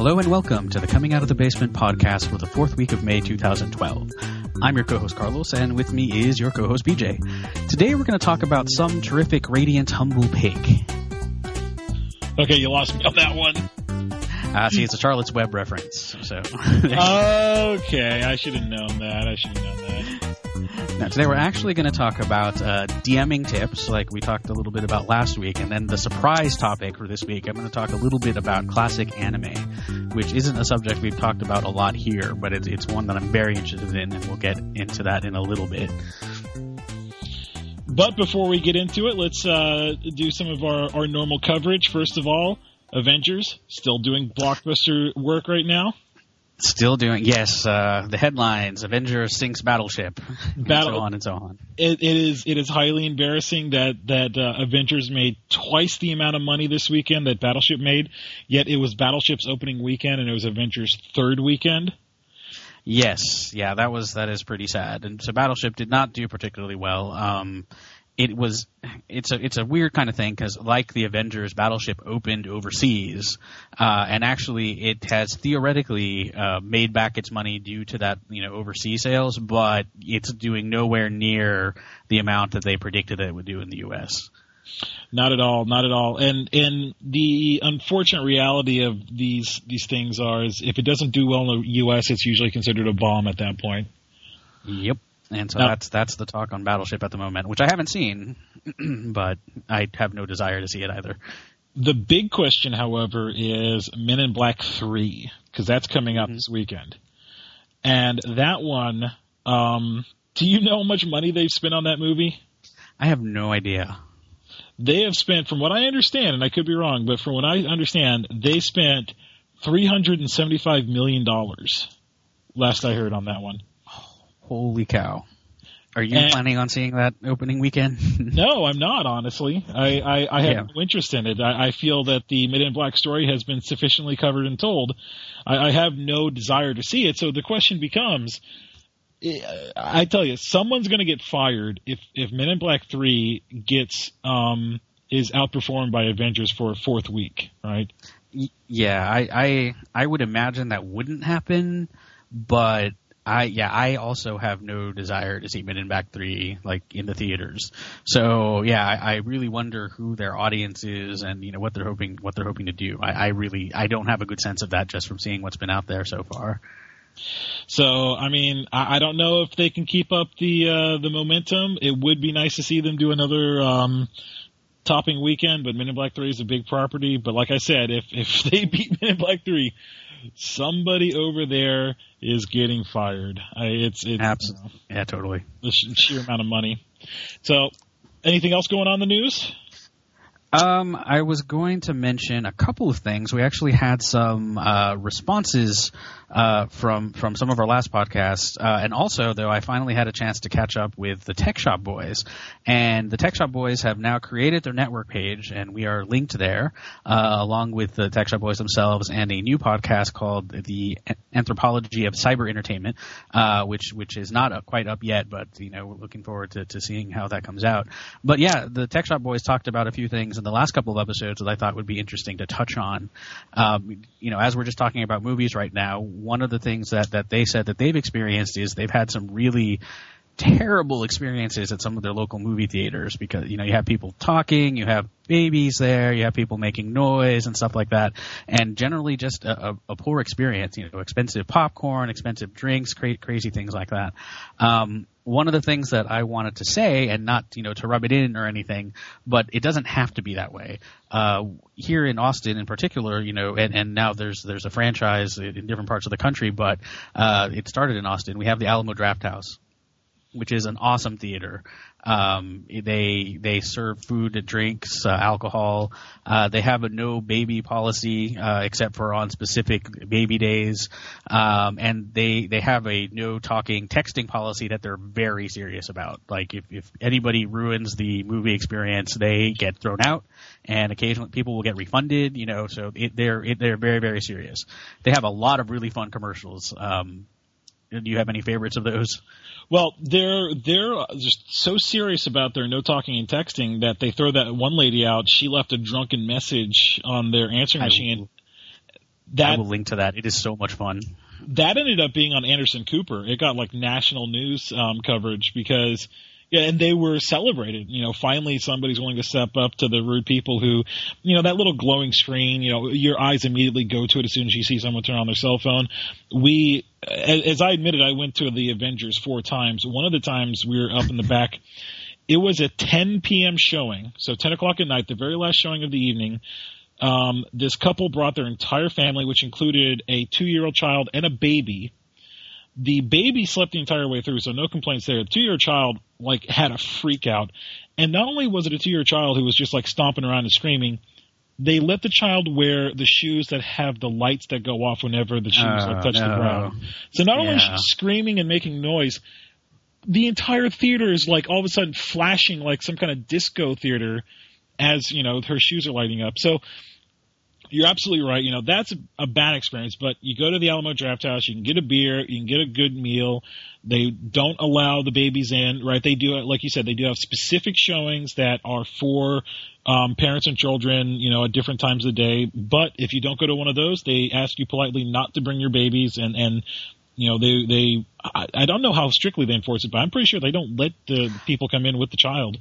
Hello and welcome to the Coming Out of the Basement podcast for the fourth week of May 2012. I'm your co-host Carlos, and with me is your co-host BJ. Today we're going to talk about some terrific, radiant, humble pig. Okay, you lost me on that one. Uh, see, it's a Charlotte's Web reference. So, okay, I should have known that. I should have known that. Now, today we're actually going to talk about uh, DMing tips, like we talked a little bit about last week, and then the surprise topic for this week, I'm going to talk a little bit about classic anime, which isn't a subject we've talked about a lot here, but it's, it's one that I'm very interested in, and we'll get into that in a little bit. But before we get into it, let's uh, do some of our, our normal coverage. First of all, Avengers still doing blockbuster work right now. Still doing yes. Uh, the headlines: Avengers sinks battleship, Battle- and so on and so on. It, it is it is highly embarrassing that that uh, Avengers made twice the amount of money this weekend that Battleship made. Yet it was Battleship's opening weekend and it was Avengers' third weekend. Yes, yeah, that was that is pretty sad. And so Battleship did not do particularly well. Um, it was it's a it's a weird kind of thing because like the Avengers, Battleship opened overseas, uh, and actually it has theoretically uh, made back its money due to that you know overseas sales, but it's doing nowhere near the amount that they predicted that it would do in the U.S. Not at all, not at all. And and the unfortunate reality of these these things are is if it doesn't do well in the U.S., it's usually considered a bomb at that point. Yep. And so that's that's the talk on Battleship at the moment, which I haven't seen, but I have no desire to see it either. The big question, however, is Men in Black Three because that's coming up this weekend, and that one. Um, do you know how much money they've spent on that movie? I have no idea. They have spent, from what I understand, and I could be wrong, but from what I understand, they spent three hundred and seventy-five million dollars. Last I heard on that one. Holy cow! Are you And- planning on seeing that opening weekend? No, I'm not. Honestly, I I, I have Yeah. no interest in it. I, I feel that the Men in Black story has been sufficiently covered and told. I, I have no desire to see it. So the question becomes, eh, I tell you, someone's going to get fired if if Men in Black Three gets um is outperformed by Avengers for a fourth week, right? Yeah, I, I I would imagine that wouldn't happen, but I yeah I also have no desire to see Men in Black Three like in the theaters. So yeah, I, I really wonder who their audience is and you know what they're hoping what they're hoping to do. I, I really I don't have a good sense of that just from seeing what's been out there so far. So I mean, I, I don't know if they can keep up the uh, the momentum. It would be nice to see them do another um, topping weekend, but Men in Black Three is a big property. But like I said, if if they beat Men in Black Three, somebody over there is getting fired. I, it's it's Absolutely. Yeah, totally. the sheer amount of money. So, anything else going on in the news? Um, I was going to mention a couple of things. We actually had some uh, responses uh, from from some of our last podcasts, uh, and also though I finally had a chance to catch up with the Tech Shop Boys, and the Tech Shop Boys have now created their network page, and we are linked there, uh, along with the Tech Shop Boys themselves, and a new podcast called the Anthropology of Cyber Entertainment, uh, which which is not up, quite up yet, but you know we're looking forward to, to seeing how that comes out. But yeah, the Tech Shop Boys talked about a few things in the last couple of episodes that I thought would be interesting to touch on. Um, you know, as we're just talking about movies right now, one of the things that that they said that they've experienced is they've had some really terrible experiences at some of their local movie theaters because you know you have people talking, you have babies there, you have people making noise and stuff like that, and generally just a, a, poor experience. You know, expensive popcorn, expensive drinks, cra- crazy things like that. Um, one of the things that I wanted to say, and not you know to rub it in or anything, but it doesn't have to be that way. Uh, here in Austin, in particular, you know, and, and now there's there's a franchise in different parts of the country, but uh, it started in Austin. We have the Alamo Drafthouse which is an awesome theater. Um, they they serve food, and drinks, uh, alcohol. Uh, they have a no baby policy uh, except for on specific baby days, um, and they they have a no talking, texting policy that they're very serious about. Like if if anybody ruins the movie experience, they get thrown out, and occasionally people will get refunded. You know, so it, they're it, they're very very serious. They have a lot of really fun commercials. Um, do you have any favorites of those? Well, they're they're just so serious about their no talking and texting that they throw that one lady out. She left a drunken message on their answering I- machine. That I will link to that. It is so much fun. That ended up being on Anderson Cooper. It got like national news um, coverage because yeah, and they were celebrated. You know, finally somebody's willing to step up to the rude people who, you know, that little glowing screen. You know, your eyes immediately go to it as soon as you see someone turn on their cell phone. We, as I admitted, I went to the Avengers four times. One of the times we were up in the back. It was a 10 p.m. showing, so 10 o'clock at night, the very last showing of the evening. Um, this couple brought their entire family, which included a two-year-old child and a baby. The baby slept the entire way through, so no complaints there. The two-year child like had a freak out, and not only was it a two-year child who was just like stomping around and screaming, they let the child wear the shoes that have the lights that go off whenever the shoes Oh, like touch the ground. So not only is she screaming and making noise, the entire theater is like all of a sudden flashing like some kind of disco theater as you know her shoes are lighting up. So you're absolutely right. You know that's a, bad experience, but you go to the Alamo Drafthouse, you can get a beer, you can get a good meal. They don't allow the babies in, right? They do, like you said, they do have specific showings that are for um, parents and children, you know, at different times of the day. But if you don't go to one of those, they ask you politely not to bring your babies, and and you know they they I, I don't know how strictly they enforce it, but I'm pretty sure they don't let the people come in with the child.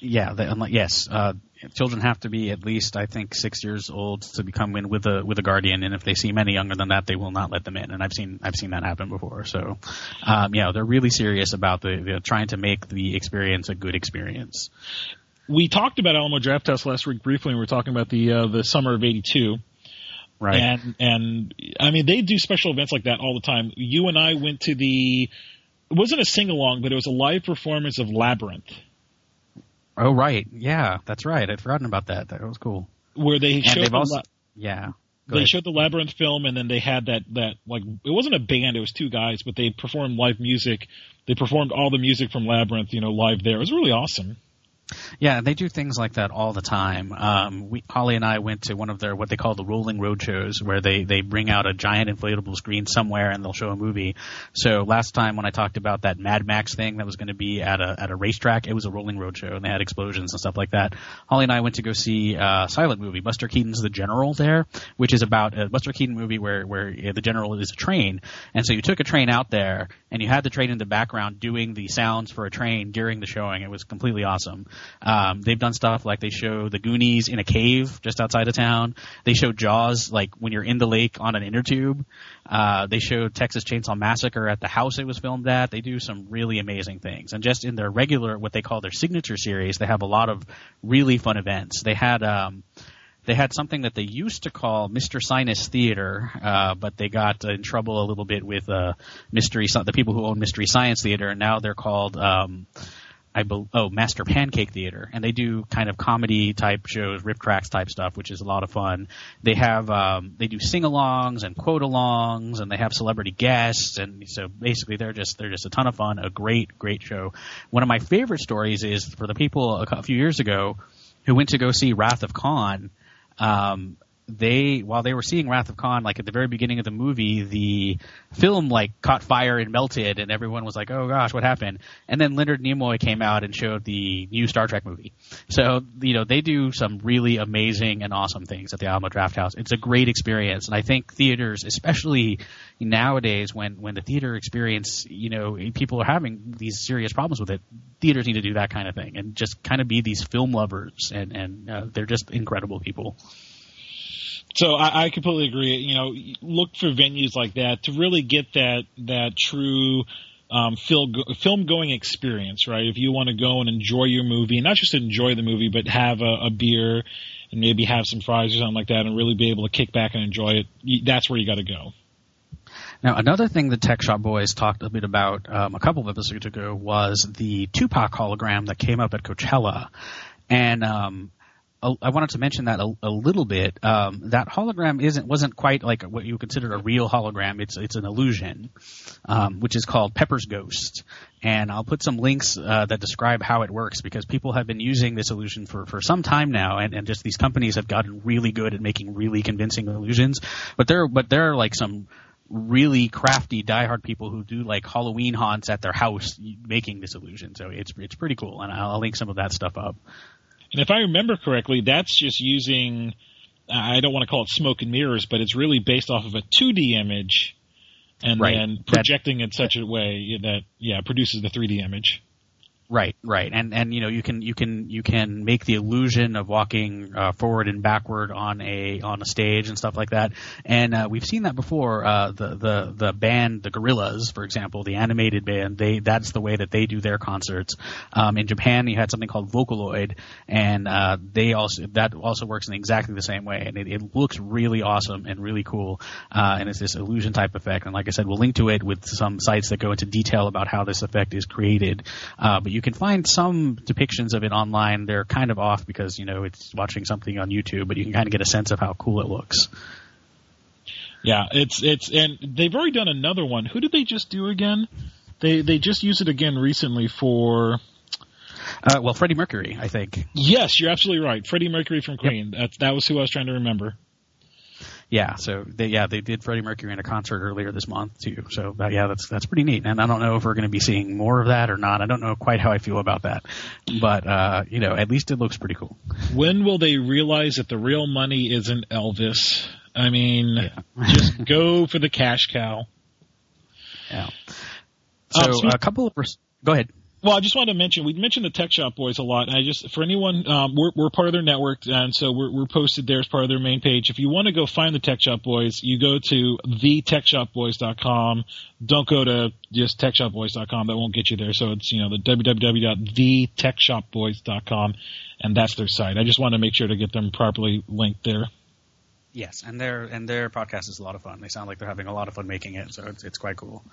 Yeah, they, yes. Uh, children have to be at least, I think, six years old to become in with a with a guardian, and if they seem any younger than that, they will not let them in. And I've seen I've seen that happen before. So, um, yeah, they're really serious about the, the trying to make the experience a good experience. We talked about Alamo Drafthouse last week briefly. and We were talking about the uh, the summer of '82. Right. And and I mean they do special events like that all the time. You and I went to the it wasn't a sing along, but it was a live performance of Labyrinth oh, right. Yeah, that's right. I'd forgotten about that. That was cool. where they And showed the, also yeah. Go they ahead. showed the Labyrinth film and then they had that that like it wasn't a band, it was two guys, but they performed live music. They performed all the music from Labyrinth, you know, live there. It was really awesome. Yeah, they do things like that all the time. Um, we, Holly and I went to one of their what they call the rolling road shows, where they they bring out a giant inflatable screen somewhere and they'll show a movie. So last time when I talked about that Mad Max thing that was going to be at a at a racetrack, it was a rolling road show and they had explosions and stuff like that. Holly and I went to go see a silent movie, Buster Keaton's The General, there, which is about a Buster Keaton movie where where uh, the general is a train, and so you took a train out there and you had the train in the background doing the sounds for a train during the showing. It was completely awesome. Um, they've done stuff like they show the Goonies in a cave just outside of town. They show Jaws like when you're in the lake on an inner tube. Uh, they show Texas Chainsaw Massacre at the house it was filmed at. They do some really amazing things. And just in their regular, what they call their signature series, they have a lot of really fun events. They had, um, they had something that they used to call Mr. Sinus Theater, uh, but they got in trouble a little bit with uh, Mystery, the people who own Mystery Science Theater, and now they're called, um, I bel oh, Master Pancake Theater, and they do kind of comedy type shows, RiffTrax type stuff, which is a lot of fun. They have um, they do sing-alongs and quote-alongs, and they have celebrity guests, and so basically they're just they're just a ton of fun. A great great show. One of my favorite stories is for the people a a few years ago who went to go see Wrath of Khan. Um, they while they were seeing Wrath of Khan, like at the very beginning of the movie, the film like caught fire and melted, and everyone was like, "Oh gosh, what happened?" And then Leonard Nimoy came out and showed the new Star Trek movie. So you know they do some really amazing and awesome things at the Alamo Drafthouse. It's a great experience, and I think theaters, especially nowadays when when the theater experience, you know, people are having these serious problems with it. Theaters need to do that kind of thing and just kind of be these film lovers, and and uh, they're just incredible people. So I, I completely agree. You know, look for venues like that to really get that that true um, film film going experience, right? If you want to go and enjoy your movie, not just enjoy the movie, but have a, a beer and maybe have some fries or something like that, and really be able to kick back and enjoy it. That's where you got to go. Now, another thing the Tech Shop Boys talked a bit about um, a couple of episodes ago was the Tupac hologram that came up at Coachella, and um, I wanted to mention that a, a little bit. Um, that hologram isn't wasn't quite like what you consider a real hologram. It's it's an illusion, um, which is called Pepper's Ghost. And I'll put some links uh, that describe how it works because people have been using this illusion for, for some time now, and, and just these companies have gotten really good at making really convincing illusions. But there but there are like some really crafty diehard people who do like Halloween haunts at their house making this illusion. So it's it's pretty cool, and I'll link some of that stuff up. And if I remember correctly, that's just using uh, I don't want to call it smoke and mirrors, but it's really based off of a 2D image and Right. then projecting in such a way that yeah produces the 3D image. Right, right, and and you know you can you can you can make the illusion of walking uh, forward and backward on a on a stage and stuff like that, and uh, we've seen that before. Uh, the the the band, the Gorillaz, for example, the animated band, they that's the way that they do their concerts. Um, in Japan, you had something called Vocaloid, and uh, they also that also works in exactly the same way, and it, it looks really awesome and really cool, uh, and it's this illusion type effect. And like I said, we'll link to it with some sites that go into detail about how this effect is created. Uh, but you can find some depictions of it online. They're kind of off because you know it's watching something on YouTube, but you can kind of get a sense of how cool it looks. Yeah, it's it's and they've already done another one. Who did they just do again? They they just used it again recently for Uh, well, Freddie Mercury, I think. Yes, you're absolutely right. Freddie Mercury from Queen. That's that was who I was trying to remember. Yeah, so they, yeah, they did Freddie Mercury in a concert earlier this month too. So that, yeah, that's that's pretty neat. And I don't know if we're going to be seeing more of that or not. I don't know quite how I feel about that, but uh, you know, at least it looks pretty cool. When will they realize that the real money isn't Elvis? I mean, just go for the cash cow. Yeah. Um, So a couple of res- go ahead. Well, I just wanted to mention we mentioned the Tech Shop Boys a lot. And I just for anyone um, we're we're part of their network, and so we're we're posted there as part of their main page. If you want to go find the Tech Shop Boys, you go to thetechshopboys.com. Don't go to just techshopboys.com. That won't get you there. So it's you know the www.thetechshopboys.com, and that's their site. I just want to make sure to get them properly linked there. Yes, and their and their podcast is a lot of fun. They sound like they're having a lot of fun making it, so it's it's quite cool.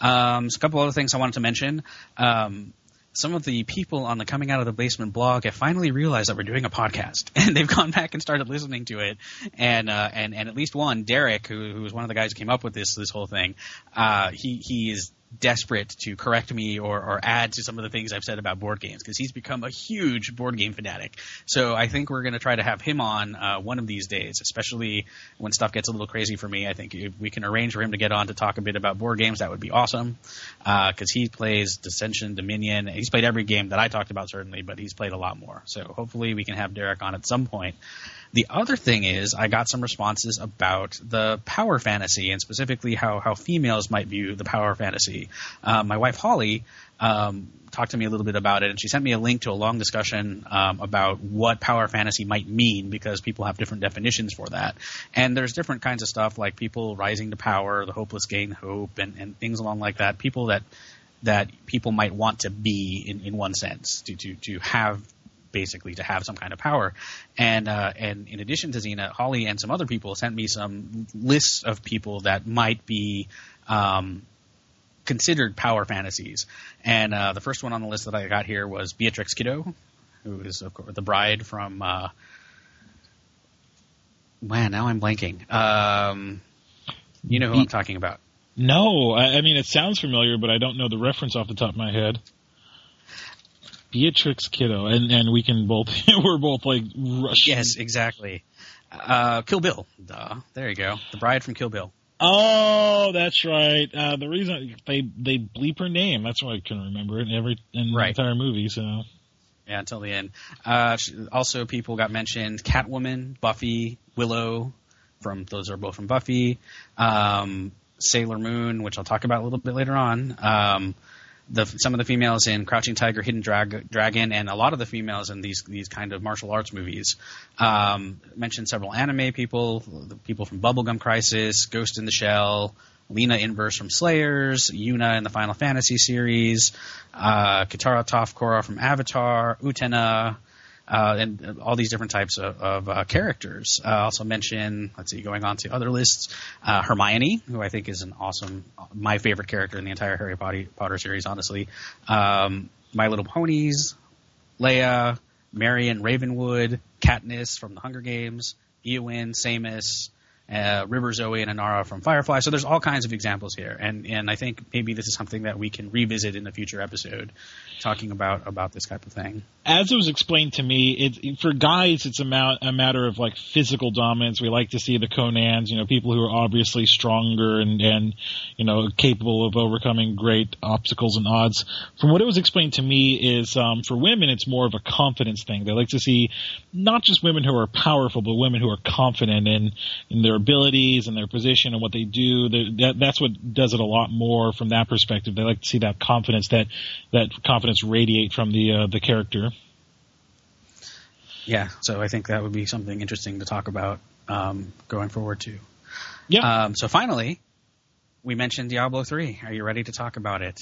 Um, so a couple other things I wanted to mention. Um, some of the people on the Coming Out of the Basement blog have finally realized that we're doing a podcast, and they've gone back and started listening to it. And uh, and and at least one, Derek, who who was one of the guys who came up with this this whole thing, uh, he he is desperate to correct me or, or add to some of the things I've said about board games because he's become a huge board game fanatic. So I think we're going to try to have him on uh, one of these days, especially when stuff gets a little crazy for me. I think if we can arrange for him to get on to talk a bit about board games, that would be awesome because he plays Dissension, Dominion. He's played every game that I talked about certainly, but he's played a lot more. So hopefully we can have Derek on at some point. The other thing is, I got some responses about the power fantasy and specifically how, how females might view the power fantasy. Uh, my wife Holly um, talked to me a little bit about it, and she sent me a link to a long discussion um, about what power fantasy might mean because people have different definitions for that. And there's different kinds of stuff like people rising to power, the hopeless gain hope, and, and things along like that. People that that people might want to be in, in one sense to, to to have basically to have some kind of power. And uh, and in addition to Xena, Holly and some other people sent me some lists of people that might be um, considered power fantasies. And uh, the first one on the list that I got here was Beatrix Kiddo, who is of course the bride from. Uh, man, now I'm blanking. Um, you know who I'm talking about. No, I, I mean it sounds familiar, but I don't know the reference off the top of my head. Beatrix Kiddo, and and we can both we're both like rush. Yes, exactly. Uh, Kill Bill. Duh. There you go. The bride from Kill Bill. Oh, that's right. Uh, the reason they they bleep her name, that's why I couldn't remember it in every in Right. the entire movie. So Yeah, until the end. Uh, also, people got mentioned: Catwoman, Buffy, Willow. From those are both from Buffy. Um, Sailor Moon, which I'll talk about a little bit later on. Um, the some of the females in Crouching Tiger, Hidden Drag- Dragon, and a lot of the females in these these kind of martial arts movies. Um, mentioned several anime people, the people from Bubblegum Crisis, Ghost in the Shell, Lina Inverse from Slayers, Yuna in the Final Fantasy series, uh, Katara Toph Korra from Avatar, Utena, uh, and all these different types of, of uh, characters. Uh, also mention, let's see, going on to other lists, uh, Hermione, who I think is an awesome, my favorite character in the entire Harry Potter, series, honestly. Um, My Little Ponies, Leia, Marion Ravenwood, Katniss from the Hunger Games, Eowyn, Samus, uh, River Zoe and Inara from Firefly. So there's all kinds of examples here, and and I think maybe this is something that we can revisit in a future episode, talking about about this type of thing. As it was explained to me, it for guys it's a, ma- a matter of like physical dominance. We like to see the Conans, you know, people who are obviously stronger and and you know capable of overcoming great obstacles and odds. From what it was explained to me is um, for women it's more of a confidence thing. They like to see not just women who are powerful, but women who are confident in in their abilities and their position and what they do. That, that's what does it a lot more from that perspective. They like to see that confidence, that that confidence radiate from the uh, the character. Yeah, so I think that would be something interesting to talk about um, going forward too. Yeah. Um, so finally, we mentioned Diablo three. Are you ready to talk about it?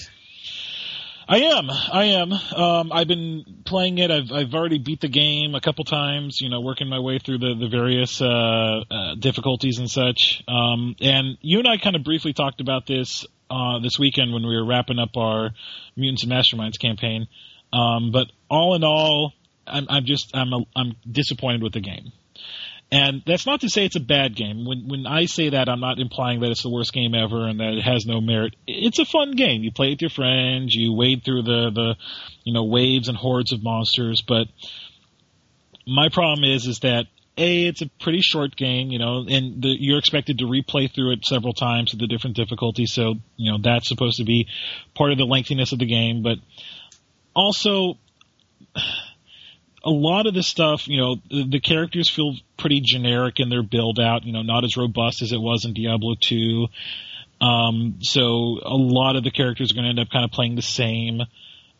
I am. I am. Um, I've been playing it. I've I've already beat the game a couple times. You know, working my way through the the various uh, uh, difficulties and such. Um, and you and I kind of briefly talked about this uh, this weekend when we were wrapping up our Mutants and Masterminds campaign. Um, but all in all, I'm, I'm just I'm a, I'm disappointed with the game. And that's not to say it's a bad game. When when I say that, I'm not implying that it's the worst game ever and that it has no merit. It's a fun game. You play with your friends. You wade through the the you know waves and hordes of monsters. But my problem is is that a it's a pretty short game, you know, and the, you're expected to replay through it several times with the different difficulties. So you know that's supposed to be part of the lengthiness of the game, but also a lot of the stuff, you know, the, the, characters feel pretty generic in their build out, you know, not as robust as it was in Diablo 2. Um, so a lot of the characters are going to end up kind of playing the same.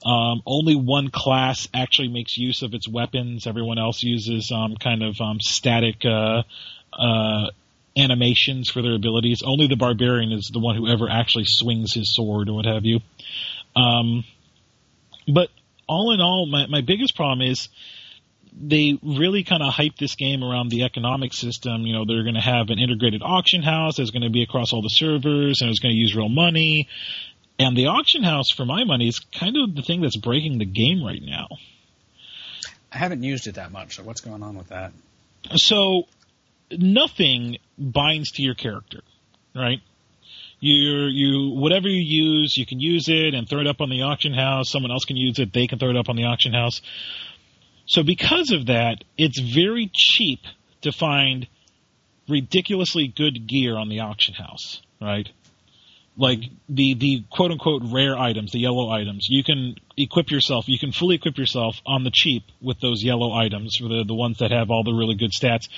Um, only one class actually makes use of its weapons. Everyone else uses um, kind of um, static uh, uh, animations for their abilities. Only the barbarian is the one who ever actually swings his sword or what have you. Um, but all in all, my, my biggest problem is they really kind of hype this game around the economic system. You know, they're going to have an integrated auction house that's going to be across all the servers and it's going to use real money. And the auction house, for my money, is kind of the thing that's breaking the game right now. I haven't used it that much, so what's going on with that? So, nothing binds to your character, right? you you whatever you use, you can use it and throw it up on the auction house. Someone else can use it; they can throw it up on the auction house. So because of that, it's very cheap to find ridiculously good gear on the auction house, right? Like the the quote unquote rare items, the yellow items, you can equip yourself. You can fully equip yourself on the cheap with those yellow items, the the ones that have all the really good stats.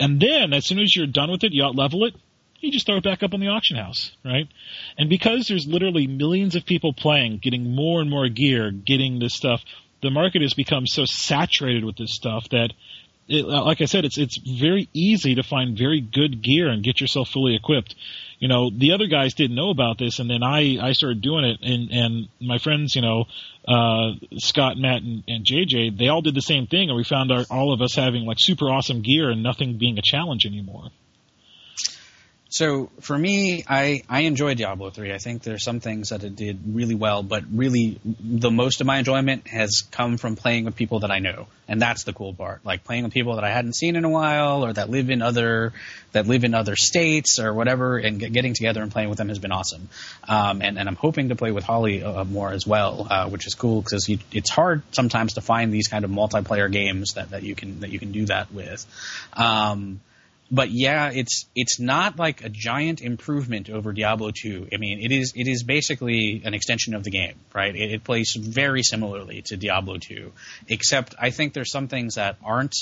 And then as soon as you're done with it, you out level it. You just throw it back up on the auction house, right? And because there's literally millions of people playing, getting more and more gear, getting this stuff, the market has become so saturated with this stuff that it, like I said, it's it's very easy to find very good gear and get yourself fully equipped. You know, the other guys didn't know about this, and then I I started doing it, and and my friends, you know, uh, Scott, Matt, and, and JJ, they all did the same thing, and we found our, all of us having like super awesome gear and nothing being a challenge anymore. So for me, I, I enjoy Diablo 3. I think there's some things that it did really well, but really the most of my enjoyment has come from playing with people that I know. And that's the cool part. Like playing with people that I hadn't seen in a while or that live in other, that live in other states or whatever and getting together and playing with them has been awesome. Um, and, and I'm hoping to play with Holly uh, more as well, uh, which is cool because it's hard sometimes to find these kind of multiplayer games that, that you can, that you can do that with. Um, but yeah, it's it's not like a giant improvement over Diablo 2. I mean, it is it is basically an extension of the game, right? It, it, plays very similarly to Diablo 2, except I think there's some things that aren't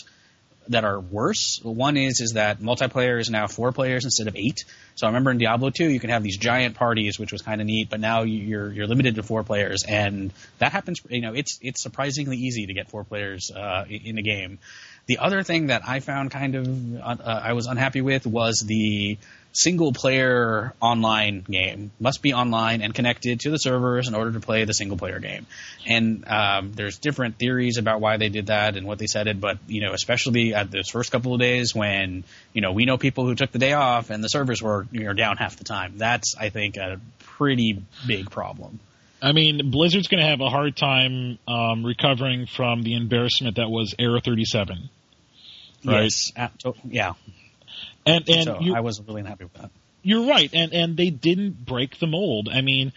that are worse. One is is that multiplayer is now four players instead of eight. So I remember in Diablo 2 you can have these giant parties, which was kind of neat, but now you're you're limited to four players, and that happens. You know, it's it's surprisingly easy to get four players uh, in a game. The other thing that I found kind of uh, I was unhappy with was the single player online game. Must be online and connected to the servers in order to play the single player game. And um, there's different theories about why they did that and what they said it, but you know, especially at those first couple of days when you know we know people who took the day off and the servers were you know, down half the time. That's I think a pretty big problem. I mean, Blizzard's going to have a hard time um, recovering from the embarrassment that was Error 37 right? Yes. yeah. And and so you, I wasn't really unhappy with that. You're right, and and they didn't break the mold. I mean,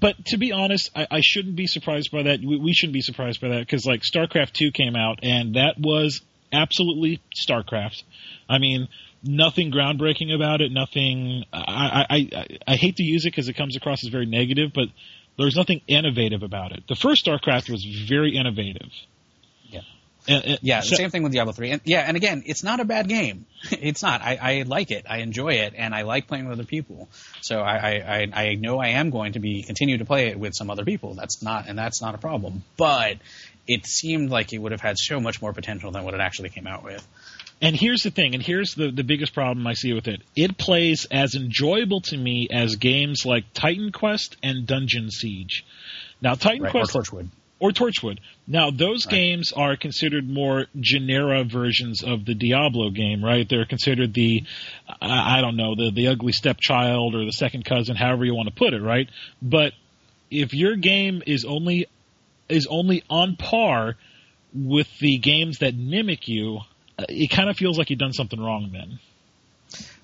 but to be honest, I, I shouldn't be surprised by that. We, we shouldn't be surprised by that because like StarCraft two came out, and that was absolutely StarCraft. I mean, nothing groundbreaking about it. Nothing. I I I, I hate to use it because it comes across as very negative, but there's nothing innovative about it. The first StarCraft was very innovative. And, and, yeah, so, same thing with Diablo three. And yeah, and again, it's not a bad game. It's not. I, I like it. I enjoy it, and I like playing with other people. So I, I, I know I am going to be continue to play it with some other people. That's not, and that's not a problem. But it seemed like it would have had so much more potential than what it actually came out with. And here's the thing, and here's the, the biggest problem I see with it. It plays as enjoyable to me as games like Titan Quest and Dungeon Siege. Now, Titan right, Quest. Or Torchwood or Torchwood. Now, those right. games are considered more genera versions of the Diablo game, right? They're considered the, I, I don't know, the the ugly stepchild or the second cousin, however you want to put it, right? But if your game is only is only on par with the games that mimic you, uh, it kind of feels like you've done something wrong then.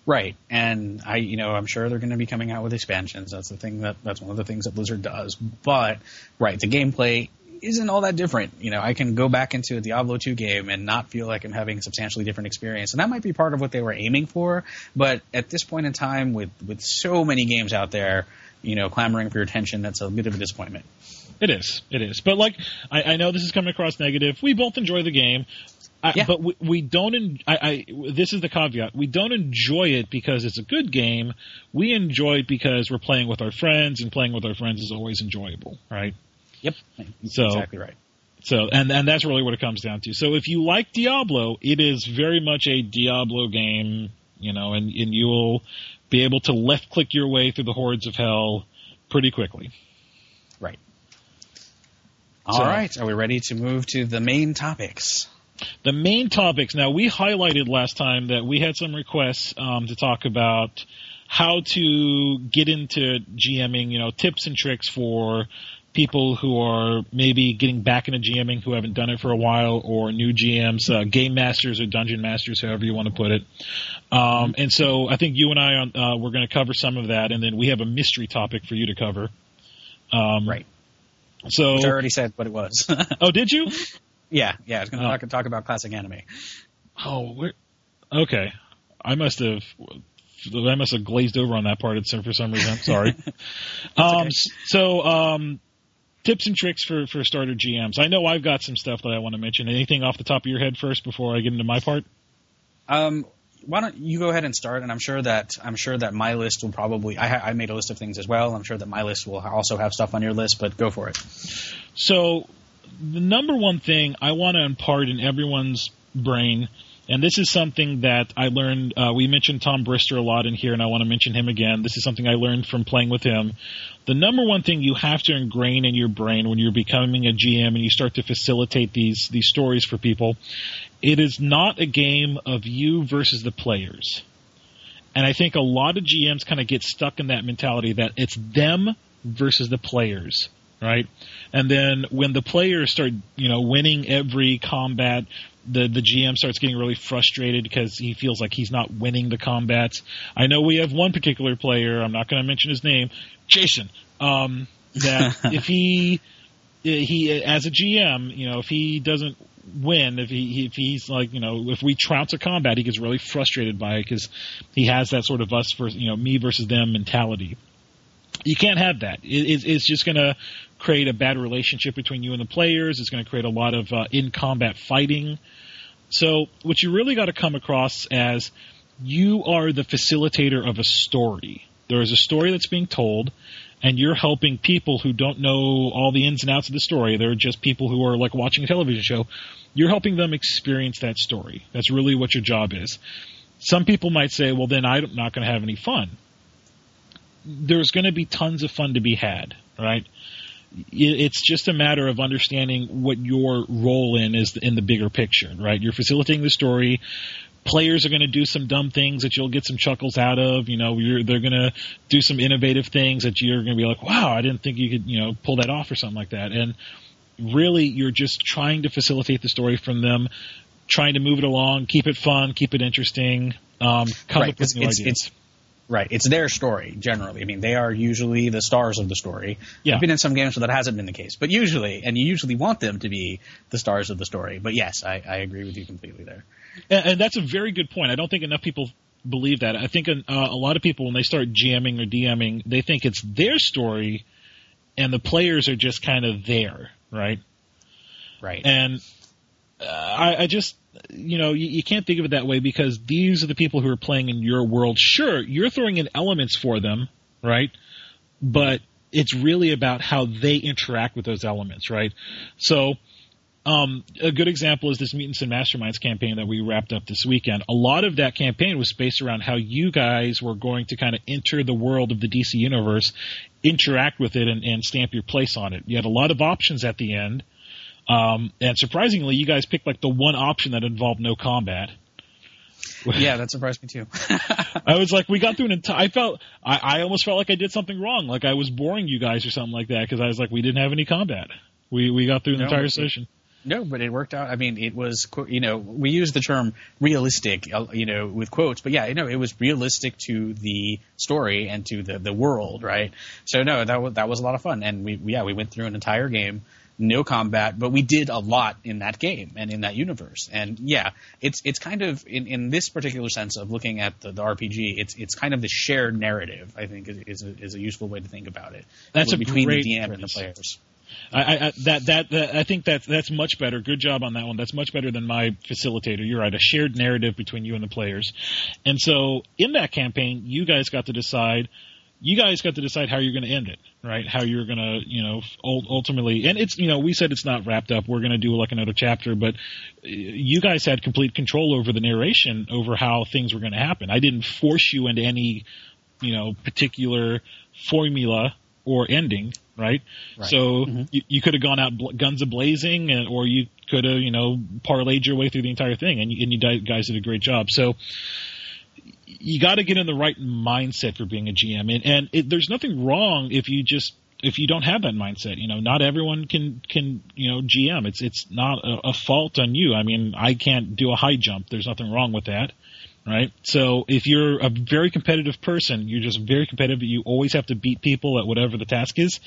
Right, and I, you know, I'm sure they're going to be coming out with expansions. That's the thing that that's one of the things that Blizzard does. But right, the gameplay isn't all that different. You know, I can go back into a Diablo 2 game and not feel like I'm having a substantially different experience. And that might be part of what they were aiming for. But at this point in time, with, with so many games out there, you know, clamoring for your attention, that's a bit of a disappointment. It is. It is. But like, I, I know this is coming across negative. We both enjoy the game. I, yeah. But we, we don't. En- I, I, this is the caveat. We don't enjoy it because it's a good game. We enjoy it because we're playing with our friends, and playing with our friends is always enjoyable, right? Yep. So exactly right. So and and that's really what it comes down to. So if you like Diablo, it is very much a Diablo game, you know, and and you'll be able to left click your way through the hordes of hell pretty quickly. Right. All so, right. Are we ready to move to the main topics? The main topics. Now we highlighted last time that we had some requests um, to talk about how to get into GMing, you know, tips and tricks for people who are maybe getting back into GMing who haven't done it for a while, or new GMs, uh, game masters or dungeon masters, however you want to put it. Um, and so I think you and I uh, we're going to cover some of that, and then we have a mystery topic for you to cover. Um, right. So Which I already said what it was. oh, did you? Yeah, yeah. I was going to oh. talk, talk about classic anime. Oh, okay. I must have I must have glazed over on that part for some reason. Sorry. um, okay. So, um, tips and tricks for for starter GMs. I know I've got some stuff that I want to mention. Anything off the top of your head first before I get into my part? Um, why don't you go ahead and start? And I'm sure that I'm sure that my list will probably. I, ha- I made a list of things as well. I'm sure that my list will also have stuff on your list, but go for it. So, the number one thing I want to impart in everyone's brain and this is something that I learned. Uh, we mentioned Tom Brister a lot in here, and I want to mention him again. This is something I learned from playing with him. The number one thing you have to ingrain in your brain when you're becoming a GM and you start to facilitate these these stories for people, it is not a game of you versus the players. And I think a lot of GMs kind of get stuck in that mentality that it's them versus the players right? And then when the players start, you know, winning every combat, the the GM starts getting really frustrated because he feels like he's not winning the combats. I know we have one particular player. I'm not going to mention his name, Jason. Um, that if he he as a GM, you know, if he doesn't win, if he if he's like you know, if we trounce a combat, he gets really frustrated by it because he has that sort of us versus you know me versus them mentality. You can't have that. It, it's just going to create a bad relationship between you and the players. It's going to create a lot of uh, in combat fighting. So what you really got to come across as you are the facilitator of a story. There is a story that's being told, and you're helping people who don't know all the ins and outs of the story. They're just people who are like watching a television show. You're helping them experience that story. That's really what your job is. Some people might say, well, then I'm not going to have any fun. There's going to be tons of fun to be had, right? it's just a matter of understanding what your role in is in the bigger picture, right? You're facilitating the story. Players are going to do some dumb things that you'll get some chuckles out of. You know, they're going to do some innovative things that you're going to be like, "Wow, I didn't think you could, you know, pull that off or something like that." And really, you're just trying to facilitate the story from them, trying to move it along, keep it fun, keep it interesting, um, come Right, up with it's- new it's- ideas. it's- Right. It's their story, generally. I mean, they are usually the stars of the story. Yeah. I've been in some games where that hasn't been the case, but usually, and you usually want them to be the stars of the story. But yes, I, I agree with you completely there. And, and that's a very good point. I don't think enough people believe that. I think uh, a lot of people, when they start GMing or DMing, they think it's their story, and the players are just kind of there, right? Right. And uh, I, I just, you know, you, you can't think of it that way because these are the people who are playing in your world. Sure, you're throwing in elements for them, right? But it's really about how they interact with those elements, right? So, um, a good example is this Mutants and Masterminds campaign that we wrapped up this weekend. A lot of that campaign was based around how you guys were going to kind of enter the world of the DC universe, interact with it, and, and stamp your place on it. You had a lot of options at the end. Um, and surprisingly, you guys picked like the one option that involved no combat. yeah, that surprised me too. I was like, we got through an entire. I felt, I, I almost felt like I did something wrong, like I was boring you guys or something like that, because I was like, we didn't have any combat. We we got through an No, entire it- session. No, but it worked out. I mean, it was, you know, we use the term realistic, uh, you know, with quotes, but yeah, you know, it was realistic to the story and to the, the world, right? So no, that was, that was a lot of fun. And we, yeah, we went through an entire game, no combat, but we did a lot in that game and in that universe. And yeah, it's, it's kind of, in, in this particular sense of looking at the, the RPG, it's, it's kind of the shared narrative, I think is, is a, is a useful way to think about it. That's a between great the DM and the players. I, I, that, that that I think that's that's much better. Good job on that one. That's much better than my facilitator. You're right. A shared narrative between you and the players. And so in that campaign, you guys got to decide. You guys got to decide how you're going to end it, right? How you're going to, you know, ultimately. And it's, you know, we said it's not wrapped up. We're going to do like another chapter, but uh, you guys had complete control over the narration, over how things were going to happen. I didn't force you into any, you know, particular formula or ending, right? Right. So Mhm. you, you could have gone out bl- guns a blazing, and, or you could have, you know, parlayed your way through the entire thing, and you, and you guys did a great job. So you got to get in the right mindset for being a GM, and, and it, there's nothing wrong if you just if you don't have that mindset. You know, not everyone can can you know GM. It's it's not a, a fault on you. I mean, I can't do a high jump. There's nothing wrong with that. Right. So if you're a very competitive person, you're just very competitive. You always have to beat people at whatever the task is.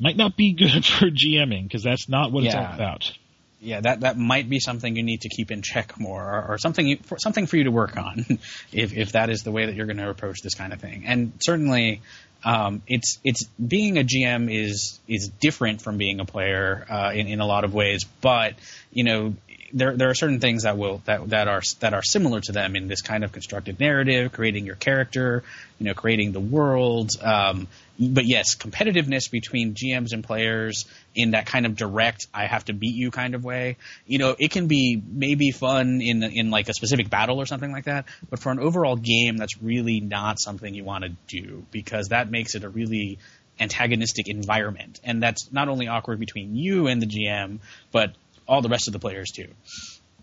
Might not be good for GMing because that's not what it's all about. Yeah, that that might be something you need to keep in check more, or, or something you, for, something for you to work on, if if that is the way that you're going to approach this kind of thing. And certainly, um, it's it's being a GM is is different from being a player uh, in in a lot of ways, but you know. There, there are certain things that will that that are that are similar to them in this kind of constructed narrative, creating your character, you know, creating the world. Um, but yes, competitiveness between GMs and players in that kind of direct, I have to beat you kind of way. You know, it can be maybe fun in in like a specific battle or something like that. But for an overall game, that's really not something you want to do because that makes it a really antagonistic environment, and that's not only awkward between you and the GM, but all the rest of the players too.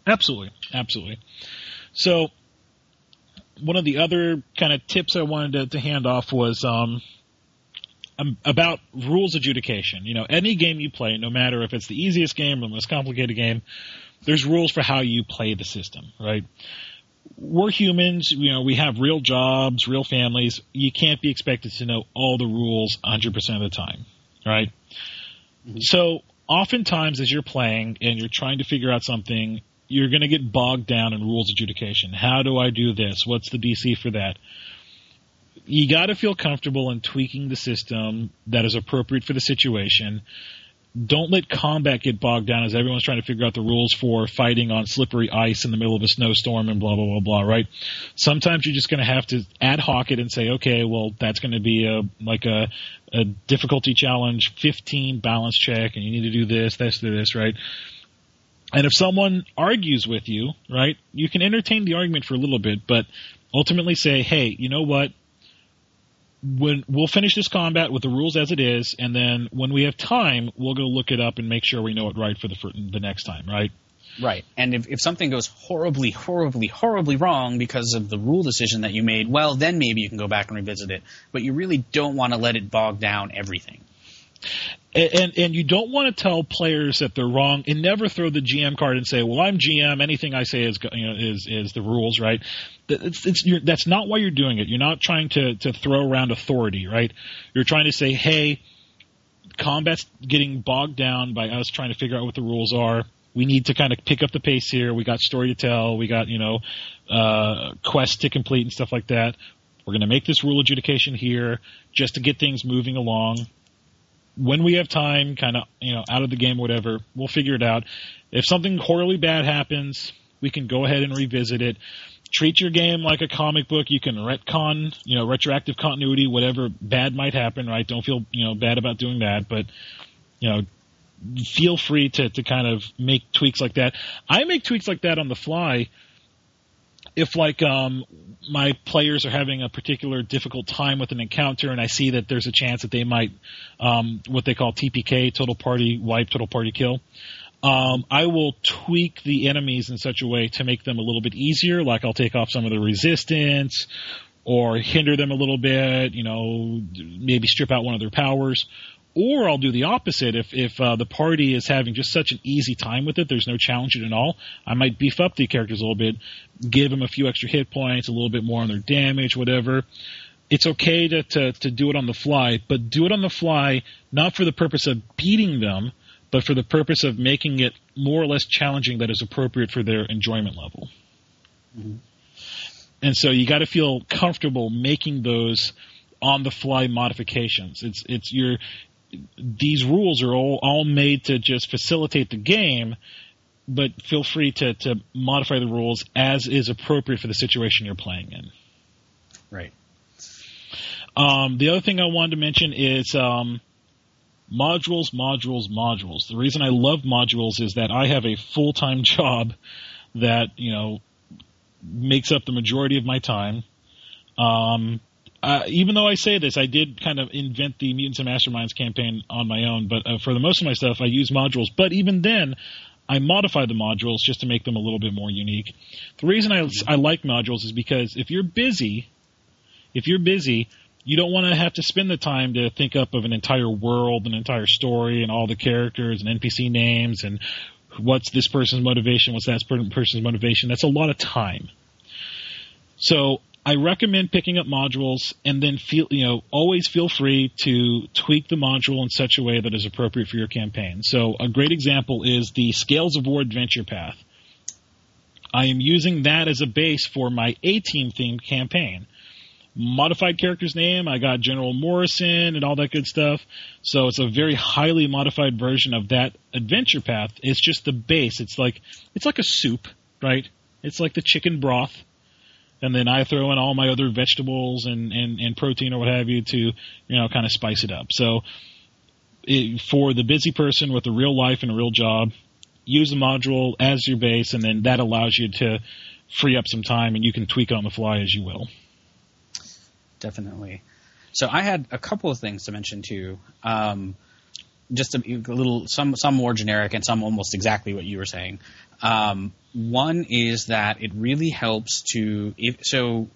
Absolutely, absolutely. So, one of the other kind of tips I wanted to, to hand off was um, um, about rules adjudication. You know, any game you play, no matter if it's the easiest game or the most complicated game, there's rules for how you play the system, right? We're humans, you know, we have real jobs, real families. You can't be expected to know all the rules 100% of the time, right? So, oftentimes as you're playing and you're trying to figure out something, you're going to get bogged down in rules adjudication. How do I do this? What's the DC for that? You got to feel comfortable in tweaking the system that is appropriate for the situation. Don't let combat get bogged down as everyone's trying to figure out the rules for fighting on slippery ice in the middle of a snowstorm and blah blah blah blah. Right? Sometimes you're just going to have to ad hoc it and say, okay, well that's going to be a like a a difficulty challenge, 15 balance check, and you need to do this, this, this, right? And if someone argues with you, right, you can entertain the argument for a little bit, but ultimately say, hey, you know what? When we'll finish this combat with the rules as it is, and then when we have time, we'll go look it up and make sure we know it right for the for the next time, right? Right. And if, if something goes horribly, horribly, horribly wrong because of the rule decision that you made, well, then maybe you can go back and revisit it. But you really don't want to let it bog down everything. And and you don't want to tell players that they're wrong and never throw the GM card and say, "Well, I'm GM. Anything I say is you know, is is the rules." Right? It's, it's, that's not why you're doing it. You're not trying to to throw around authority. Right? You're trying to say, "Hey, combat's getting bogged down by us trying to figure out what the rules are." We need to kind of pick up the pace here. We got story to tell. We got, you know, uh, quests to complete and stuff like that. We're going to make this rule adjudication here just to get things moving along when we have time, kind of, you know, out of the game, whatever, we'll figure it out. If something horribly bad happens, we can go ahead and revisit it. Treat your game like a comic book. You can retcon, you know, retroactive continuity, whatever bad might happen, right? Don't feel, you know, bad about doing that, but, you know, feel free to, to kind of make tweaks like that. I make tweaks like that on the fly if like um, my players are having a particular difficult time with an encounter and I see that there's a chance that they might um, what they call TPK total party wipe total party kill um, I will tweak the enemies in such a way to make them a little bit easier. Like I'll take off some of the resistance or hinder them a little bit you know maybe strip out one of their powers or I'll do the opposite. If if uh, the party is having just such an easy time with it, there's no challenge at all. I might beef up the characters a little bit, give them a few extra hit points, a little bit more on their damage, whatever. It's okay to, to, to do it on the fly, but do it on the fly not for the purpose of beating them, but for the purpose of making it more or less challenging that is appropriate for their enjoyment level. Mm-hmm. And so you got to feel comfortable making those on the fly modifications. It's it's you're these rules are all, all made to just facilitate the game, but feel free to, to modify the rules as is appropriate for the situation you're playing in. Right. Um, the other thing I wanted to mention is um, modules, modules, modules. The reason I love modules is that I have a full time job that you know makes up the majority of my time. Um, uh, even though I say this, I did kind of invent the Mutants and Masterminds campaign on my own. But uh, for the most of my stuff, I use modules. But even then, I modify the modules just to make them a little bit more unique. The reason I, I like modules is because if you're busy, if you're busy, you don't want to have to spend the time to think up of an entire world, an entire story, and all the characters and NPC names and what's this person's motivation, what's that person's motivation. That's a lot of time. So I recommend picking up modules and then feel, you know, always feel free to tweak the module in such a way that is appropriate for your campaign. So a great example is the Scales of War Adventure Path. I am using that as a base for my A-Team themed campaign. Modified character's name, I got General Morrison and all that good stuff. So it's a very highly modified version of that adventure path. It's just the base. It's like it's like a soup, right? It's like the chicken broth and then I throw in all my other vegetables and, and, and protein or what have you to, you know, kind of spice it up. So it, for the busy person with a real life and a real job, use the module as your base, and then that allows you to free up some time, and you can tweak on the fly as you will. Definitely. So I had a couple of things to mention too. Um, just a, a, little, some some more generic and some almost exactly what you were saying. Um, one is that it really helps to if, so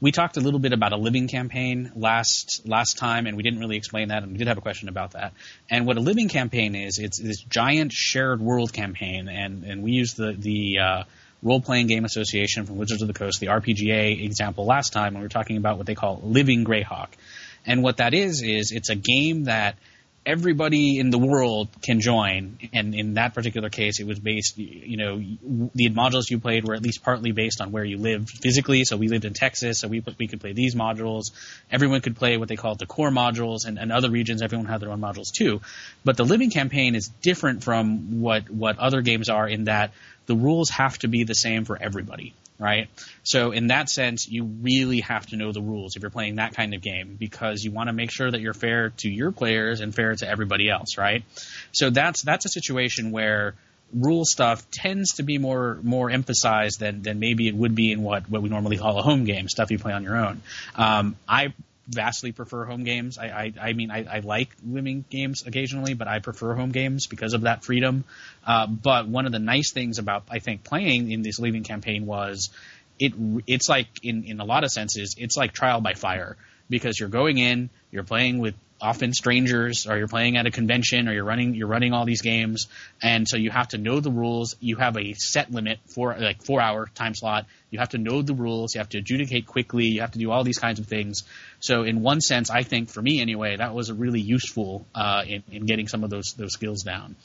we talked a little bit about a living campaign last last time, and we didn't really explain that, and we did have a question about that. And what a living campaign is, it's this giant shared world campaign, and and we use the the uh, role playing game association from Wizards of the Coast, the RPGA example last time when we were talking about what they call living Greyhawk. And what that is is it's a game that everybody in the world can join. And in that particular case, it was based, you know, the modules you played were at least partly based on where you lived physically. So we lived in Texas, so we we could play these modules. Everyone could play what they called the core modules, and, and other regions, everyone had their own modules too. But the living campaign is different from what what other games are in that the rules have to be the same for everybody right? So in that sense, you really have to know the rules if you're playing that kind of game because you want to make sure that you're fair to your players and fair to everybody else, right? So that's that's a situation where rule stuff tends to be more more emphasized than than maybe it would be in what what we normally call a home game stuff you play on your own. Um, I vastly prefer home games. I, I, I mean, I, I, like winning games occasionally, but I prefer home games because of that freedom. Uh, but one of the nice things about, I think, playing in this living campaign was it, it's like, in, in a lot of senses, it's like trial by fire because you're going in, you're playing with often strangers or you're playing at a convention or you're running you're running all these games and so you have to know the rules. You have a set limit for like four hour time slot. You have to know the rules. You have to adjudicate quickly. You have to do all these kinds of things. So in one sense i think for me anyway that was a really useful uh, in, in getting some of those those skills down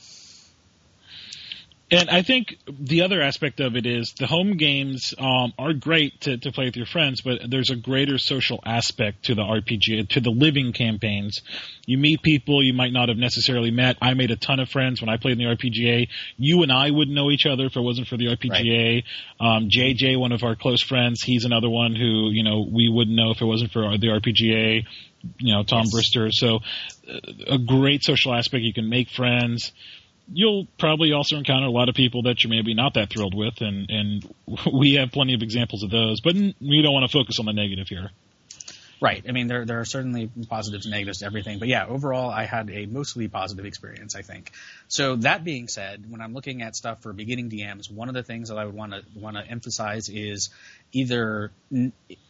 and I think the other aspect of it is the home games um, are great to, to play with your friends, but there's a greater social aspect to the RPG, to the living campaigns. You meet people you might not have necessarily met. I made a ton of friends when I played in the RPGA. You and I wouldn't know each other if it wasn't for the RPGA. Right. Um, JJ, one of our close friends, he's another one who you know we wouldn't know if it wasn't for the RPGA you know Tom yes. Brister. So uh, a great social aspect. You can make friends you'll probably also encounter a lot of people that you're maybe not that thrilled with, and and we have plenty of examples of those. But we don't want to focus on the negative here. Right. I mean, there there are certainly positives and negatives to everything, but yeah, overall, I had a mostly positive experience. I think. So that being said, when I'm looking at stuff for beginning DMs, one of the things that I would want to want to emphasize is either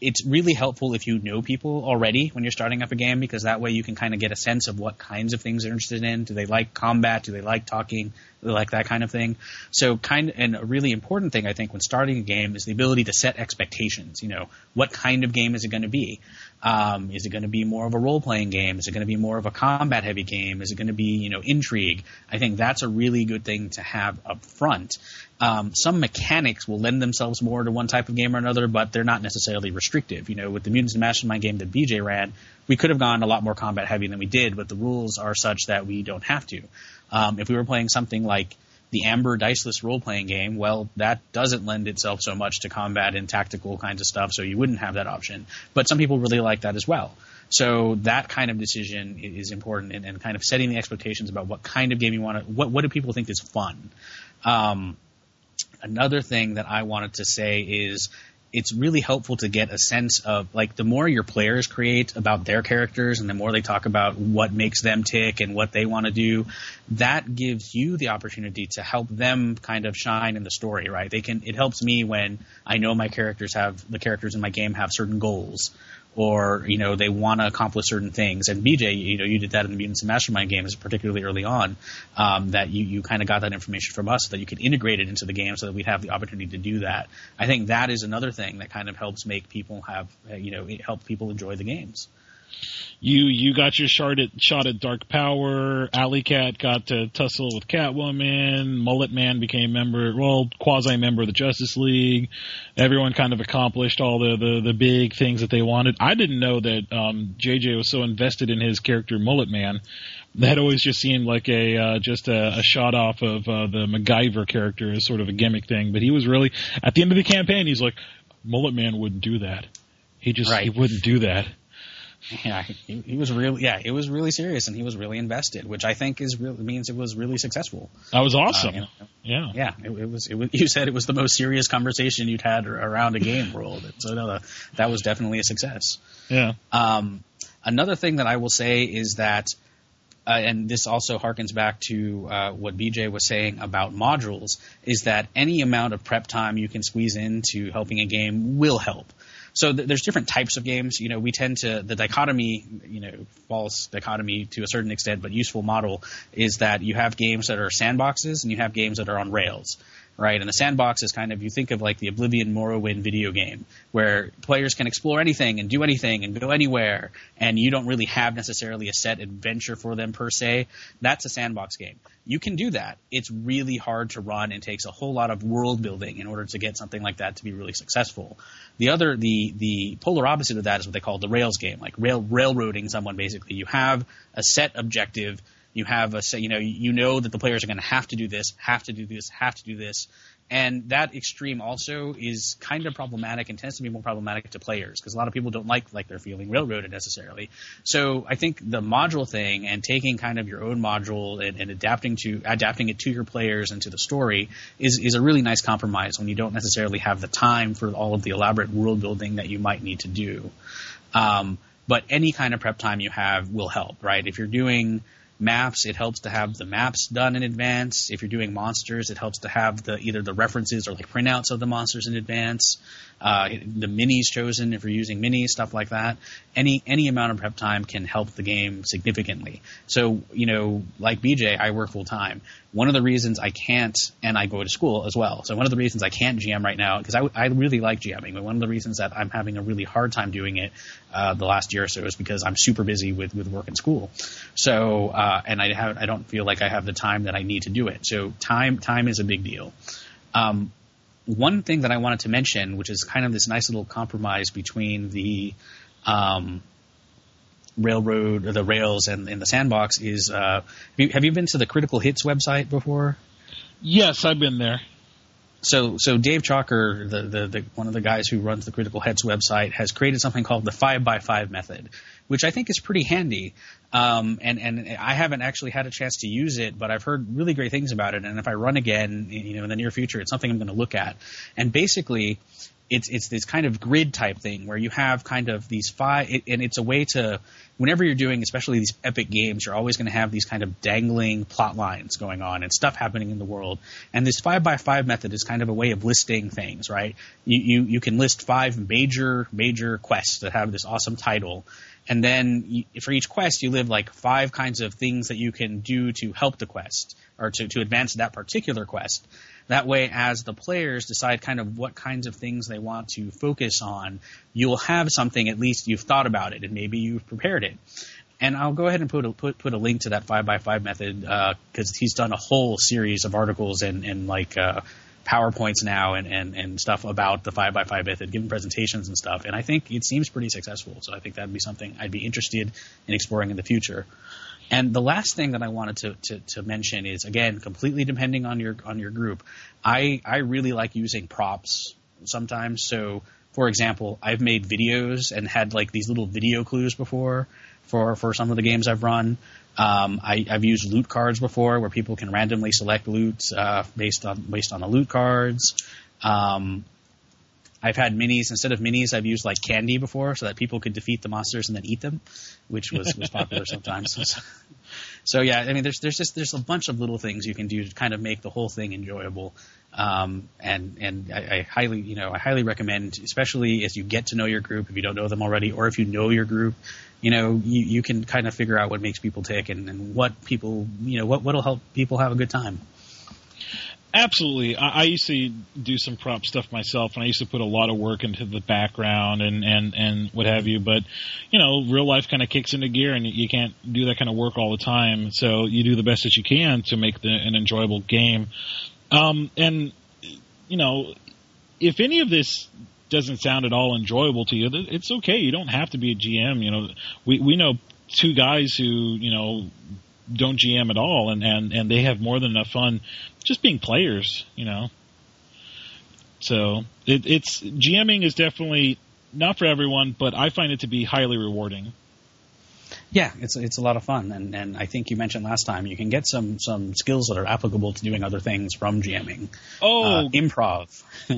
it's really helpful if you know people already when you're starting up a game because that way you can kind of get a sense of what kinds of things they're interested in. Do they like combat? Do they like talking? Like that kind of thing. So kind and a really important thing I think when starting a game is the ability to set expectations. You know, what kind of game is it going to be? Um, is it going to be more of a role playing game? Is it going to be more of a combat heavy game? Is it going to be you know intrigue? I think that's a really good thing to have up front. Um, some mechanics will lend themselves more to one type of game or another, but they're not necessarily restrictive. You know, with the Mutants and Mastermind game that BJ ran, we could have gone a lot more combat heavy than we did, but the rules are such that we don't have to. Um, if we were playing something like the Amber diceless role playing game, well, that doesn't lend itself so much to combat and tactical kinds of stuff, so you wouldn't have that option. But some people really like that as well. So that kind of decision is important and, and kind of setting the expectations about what kind of game you want to, what, what do people think is fun? Um, another thing that I wanted to say is it's really helpful to get a sense of like the more your players create about their characters and the more they talk about what makes them tick and what they want to do, that gives you the opportunity to help them kind of shine in the story, right? They can it helps me when I know my characters have the characters in my game have certain goals or you know they want to accomplish certain things. And BJ, you know, you did that in the Mutants and Mastermind games, particularly early on. Um, that you you kind of got that information from us so that you could integrate it into the game, so that we'd have the opportunity to do that. I think that is another thing that kind of helps make people have you know help people enjoy the games you you got your shot at shot at Dark Power. Alley Cat got to tussle with Catwoman. Mullet Man became member, well, quasi member of the Justice League. Everyone kind of accomplished all the, the the big things that they wanted. I didn't know that um, JJ was so invested in his character Mullet Man. That always just seemed like a uh, just a, a shot off of uh, the MacGyver character as sort of a gimmick thing. But he was really at the end of the campaign. He's like, Mullet Man wouldn't do that. He just right. he wouldn't do that. Yeah, he, he, was really yeah, he was really serious and he was really invested, which I think is real, means it was really successful. That was awesome. Uh, you know, yeah, yeah, it, it, was, it, was. You said it was the most serious conversation you'd had around a game world, so no, that was definitely a success. Yeah. Um, another thing that I will say is that. Uh, and this also harkens back to uh, what BJ was saying about modules, is that any amount of prep time you can squeeze into helping a game will help so th- there's different types of games. You know, we tend to the dichotomy, you know, false dichotomy to a certain extent, but useful model is that you have games that are sandboxes and you have games that are on rails right? And the sandbox is kind of you think of like the Oblivion Morrowind video game where players can explore anything and do anything and go anywhere, and you don't really have necessarily a set adventure for them per se. That's a sandbox game you can do that. It's really hard to run and takes a whole lot of world building in order to get something like that to be really successful. The other, the the polar opposite of that is what they call the Rails game, like rail railroading someone. Basically, you have a set objective. You have a set, you know, you know that the players are going to have to do this, have to do this, have to do this, and that extreme also is kind of problematic and tends to be more problematic to players because a lot of people don't like like they're feeling railroaded necessarily. So I think the module thing and taking kind of your own module and, and adapting to adapting it to your players and to the story is is a really nice compromise when you don't necessarily have the time for all of the elaborate world building that you might need to do. Um, but any kind of prep time you have will help, right? If you're doing maps, it helps to have the maps done in advance. If you're doing monsters, it helps to have the either the references or like printouts of the monsters in advance. Uh, the minis chosen if you're using minis, stuff like that. Any any amount of prep time can help the game significantly. So you know, like BJ, I work full time. One of the reasons I can't, and I go to school as well. So one of the reasons I can't GM right now because I, I really like GMing, but one of the reasons that I'm having a really hard time doing it uh, the last year or so is because I'm super busy with with work and school. So uh, and I have I don't feel like I have the time that I need to do it. So time time is a big deal. Um, one thing that I wanted to mention, which is kind of this nice little compromise between the um, railroad, or the rails, and, and the sandbox, is uh, have, you, have you been to the Critical Hits website before? Yes, I've been there. So, so Dave Chalker, the, the, the, one of the guys who runs the Critical Hits website, has created something called the five by five method, which I think is pretty handy. Um, and, and I haven't actually had a chance to use it, but I've heard really great things about it. And if I run again, you know, in the near future, it's something I'm going to look at. And basically, it's it's this kind of grid type thing where you have kind of these five, it, and it's a way to whenever you're doing, especially these epic games, you're always going to have these kind of dangling plot lines going on and stuff happening in the world. And this five by five method is kind of a way of listing things, right? You you, you can list five major major quests that have this awesome title, and then for each quest you live like five kinds of things that you can do to help the quest or to to advance that particular quest. That way, as the players decide kind of what kinds of things they want to focus on, you'll have something at least you've thought about it and maybe you've prepared it. And I'll go ahead and put a, put, put a link to that five by five method because uh, he's done a whole series of articles and, and like uh, PowerPoints now and, and, and stuff about the five by five method, giving presentations and stuff. And I think it seems pretty successful. So I think that'd be something I'd be interested in exploring in the future. And the last thing that I wanted to, to, to, mention is again, completely depending on your on your group. I I really like using props sometimes. So for example, I've made videos and had like these little video clues before for for some of the games I've run. Um, I, have used loot cards before, where people can randomly select loot uh, based on based on the loot cards. Um, I've had minis instead of minis. I've used like candy before, so that people could defeat the monsters and then eat them, which was was popular sometimes. So, so, yeah, I mean, there's there's just there's a bunch of little things you can do to kind of make the whole thing enjoyable. Um, and and I, I highly you know I highly recommend, especially as you get to know your group, if you don't know them already, or if you know your group, you know you, you can kind of figure out what makes people tick and, and what people you know what what'll help people have a good time. Absolutely. I, I used to do some prop stuff myself, and I used to put a lot of work into the background and and and what have you. But you know, real life kind of kicks into gear, and you can't do that kind of work all the time. So you do the best that you can to make the, an enjoyable game. Um, and you know, if any of this doesn't sound at all enjoyable to you, it's okay. You don't have to be a GM. You know, we we know two guys who you know don't GM at all, and and and they have more than enough fun just being players, you know. So it, it's GMing is definitely not for everyone, but I find it to be highly rewarding. Yeah, it's it's a lot of fun, and and I think you mentioned last time you can get some some skills that are applicable to doing other things from GMing. Oh, uh, improv.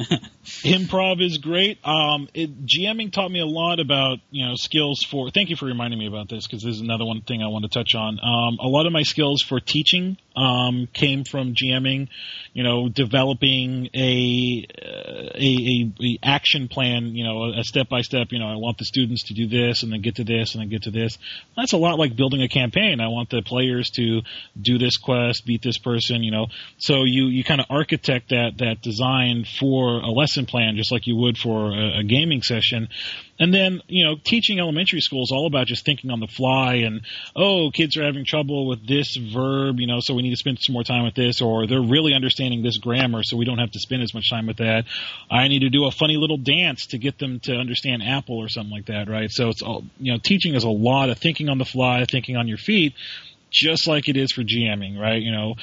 improv is great. Um, it, GMing taught me a lot about you know skills for. Thank you for reminding me about this because this is another one thing I want to touch on. Um, a lot of my skills for teaching um, came from GMing, you know, developing a, uh, a, a, action plan, you know, a step by step, you know, I want the students to do this and then get to this and then get to this. That's a lot like building a campaign. I want the players to do this quest, beat this person, you know. So you, you kind of architect that, that design for a lesson plan just like you would for a, a gaming session. And then, you know, teaching elementary school is all about just thinking on the fly and, oh, kids are having trouble with this verb, you know, so we need to spend some more time with this, or they're really understanding this grammar, so we don't have to spend as much time with that. I need to do a funny little dance to get them to understand apple or something like that, right? So it's all, you know, teaching is a lot of thinking on the fly, thinking on your feet, just like it is for GMing, right? You know,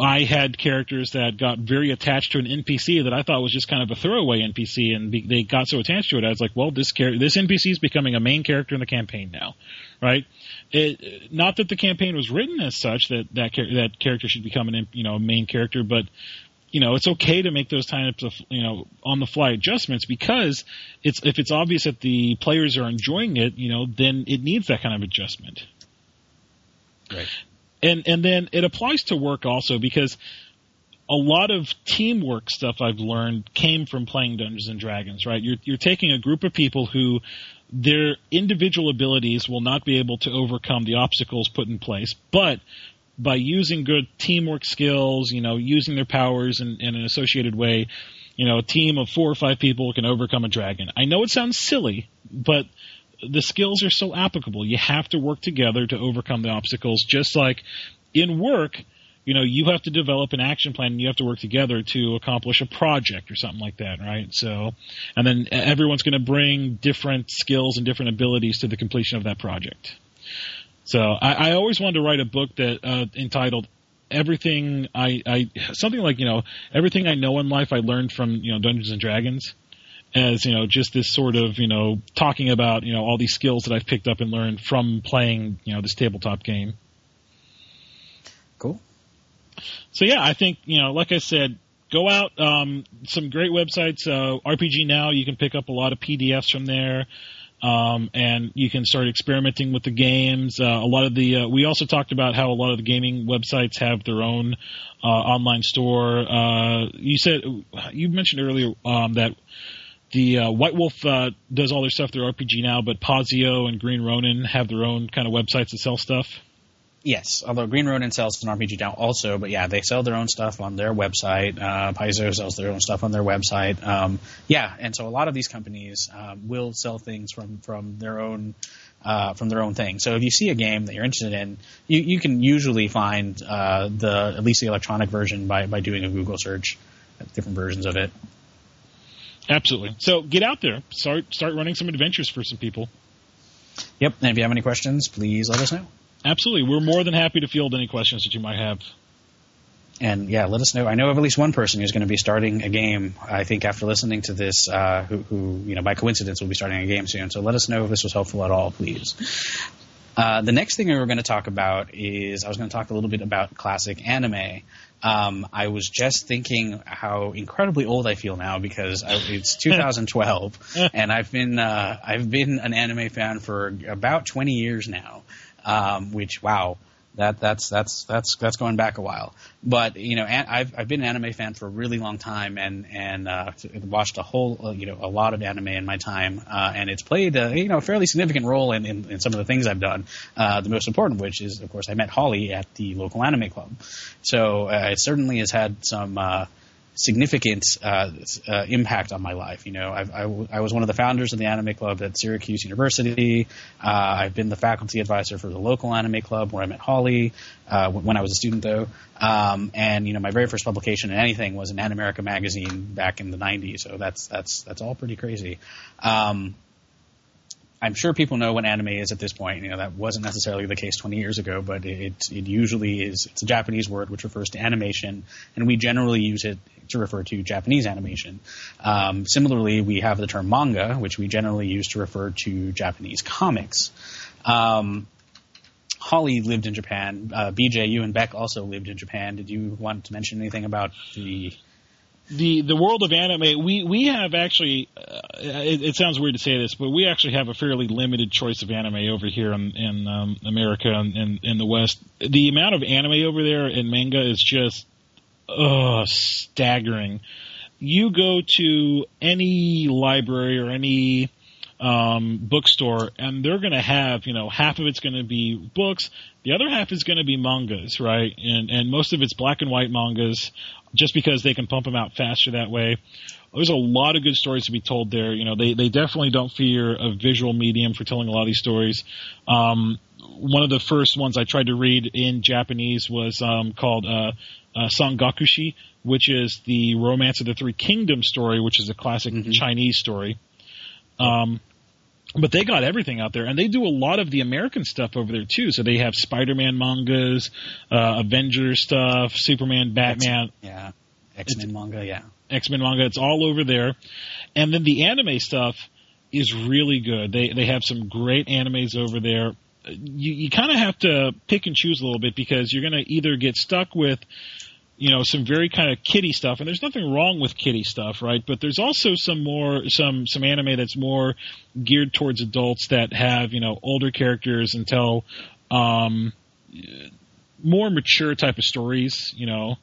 I had characters that got very attached to an NPC that I thought was just kind of a throwaway NPC, and be, they got so attached to it. I was like, well, this this NPC is becoming a main character in the campaign now, right? It, not that the campaign was written as such that that char- that character should become an you know a main character, but you know it's okay to make those types of you know on the fly adjustments because it's if it's obvious that the players are enjoying it, you know, then it needs that kind of adjustment. Right. And and then it applies to work also because a lot of teamwork stuff I've learned came from playing Dungeons and Dragons, right? You're you're taking a group of people who their individual abilities will not be able to overcome the obstacles put in place, but by using good teamwork skills, you know, using their powers in, in an associated way, you know, a team of four or five people can overcome a dragon. I know it sounds silly, but the skills are so applicable. You have to work together to overcome the obstacles, just like in work, you know, you have to develop an action plan and you have to work together to accomplish a project or something like that, right? So, and then everyone's going to bring different skills and different abilities to the completion of that project. So I, I always wanted to write a book that uh, entitled everything I, I something like you know everything I know in life I learned from you know Dungeons and Dragons as you know just this sort of you know talking about you know all these skills that I've picked up and learned from playing you know this tabletop game. Cool. So yeah, I think you know like I said. Go out, um, some great websites. Uh, RPG Now, you can pick up a lot of PDFs from there. Um, and you can start experimenting with the games. Uh, a lot of the uh, we also talked about how a lot of the gaming websites have their own uh, online store. Uh, you said you mentioned earlier um, that the uh, White Wolf uh, does all their stuff through RPG now, but Paizo and Green Ronin have their own kind of websites that sell stuff. Yes, although Green Ronin sells an RPG now also, but yeah, they sell their own stuff on their website. Uh, Paizo sells their own stuff on their website. Um, yeah, and so a lot of these companies um, will sell things from from their own uh, from their own thing. So if you see a game that you're interested in, you, you can usually find uh, the at least the electronic version by by doing a Google search, different versions of it. Absolutely. So get out there, start start running some adventures for some people. Yep. And if you have any questions, please let us know. Absolutely. We're more than happy to field any questions that you might have. And yeah, let us know. I know of at least one person who's going to be starting a game. I think after listening to this, uh, who, who, you know, by coincidence, will be starting a game soon. So let us know if this was helpful at all, please. Uh, the next thing we were going to talk about is I was going to talk a little bit about classic anime. Um, I was just thinking how incredibly old I feel now because I, it's 2012 and I've been uh, I've been an anime fan for about 20 years now um, which wow, that that's that's that's that's going back a while. But you know, an, I've I've been an anime fan for a really long time, and and uh, watched a whole uh, you know a lot of anime in my time, uh, and it's played a you know a fairly significant role in, in, in some of the things I've done. Uh, the most important which is, of course, I met Holly at the local anime club, so uh, it certainly has had some uh, significant uh, uh, impact on my life. You know, I've, I, w- I was one of the founders of the anime club at Syracuse University. Uh, I've been the faculty advisor for the local anime club where I met Holly uh, when I was a student, though. Um, and you know, my very first publication in anything was in Animerica magazine back in the '90s. So that's that's that's all pretty crazy. Um, I'm sure people know what anime is at this point. You know that wasn't necessarily the case 20 years ago, but it it usually is. It's a Japanese word which refers to animation, and we generally use it to refer to Japanese animation. Um, similarly, we have the term manga, which we generally use to refer to Japanese comics. Um, Holly lived in Japan. Uh, BJ, you and Beck also lived in Japan. Did you want to mention anything about the the the world of anime we we have actually uh, it, it, sounds weird to say this but we actually have a fairly limited choice of anime over here in, in um, America and in, in the West. The amount of anime over there in manga is just uh, staggering. You go to any library or any um, bookstore and they're going to have you know half of it's going to be books the other half is going to be mangas right? And and most of it's black and white mangas just because they can pump them out faster that way. There's a lot of good stories to be told there. You know, they, they definitely don't fear a visual medium for telling a lot of these stories. Um, one of the first ones I tried to read in Japanese was um, called uh, uh, Sangokushi, which is the Romance of the Three Kingdoms story, which is a classic mm-hmm. Chinese story. Um, but they got everything out there, and they do a lot of the American stuff over there too. So they have Spider-Man mangas, uh, Avengers stuff, Superman, Batman. X- yeah, X-Men manga. Yeah, X-Men manga. It's all over there, and then the anime stuff is really good. They they have some great animes over there. You you kind of have to pick and choose a little bit because you're going to either get stuck with you know some very kind of kiddie stuff and there's nothing wrong with kiddie stuff right but there's also some more some some anime that's more geared towards adults that have you know older characters and tell um more mature type of stories. You know,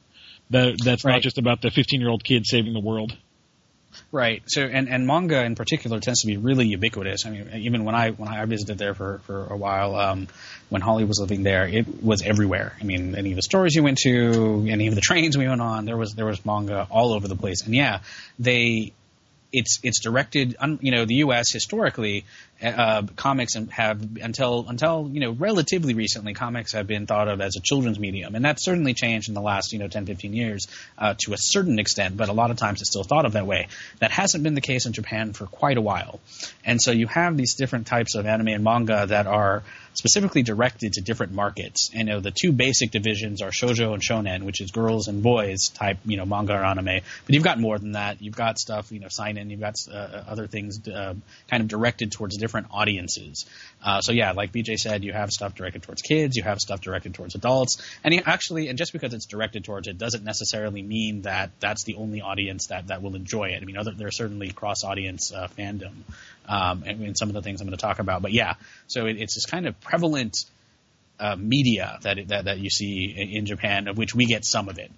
that that's Right. not just about the 15 year old kid saving the world. Right. So, and, and manga in particular tends to be really ubiquitous. I mean, even when I when I visited there for, for a while, um, when Holly was living there, it was everywhere. I mean, any of the stores you went to, any of the trains we went on, there was there was manga all over the place. And yeah, they it's it's directed. You know, the U.S. historically, uh, comics have until until you know relatively recently, comics have been thought of as a children's medium, and that's certainly changed in the last you know 10, 15 years uh, to a certain extent. But a lot of times it's still thought of that way. That hasn't been the case in Japan for quite a while, and so you have these different types of anime and manga that are specifically directed to different markets. And you know, the two basic divisions are shoujo and shonen, which is girls and boys type, you know, manga or anime. But you've got more than that. You've got stuff, you know, seinen. You've got uh, other things uh, kind of directed towards different audiences. Uh, so yeah, like BJ said, you have stuff directed towards kids. You have stuff directed towards adults. And actually, and just because it's directed towards it doesn't necessarily mean that that's the only audience that that will enjoy it. I mean, other, there's certainly cross audience uh, fandom um, and, and some of the things I'm going to talk about. But yeah, so it, it's this kind of prevalent uh, media that, that that you see in, in Japan, of which we get some of it.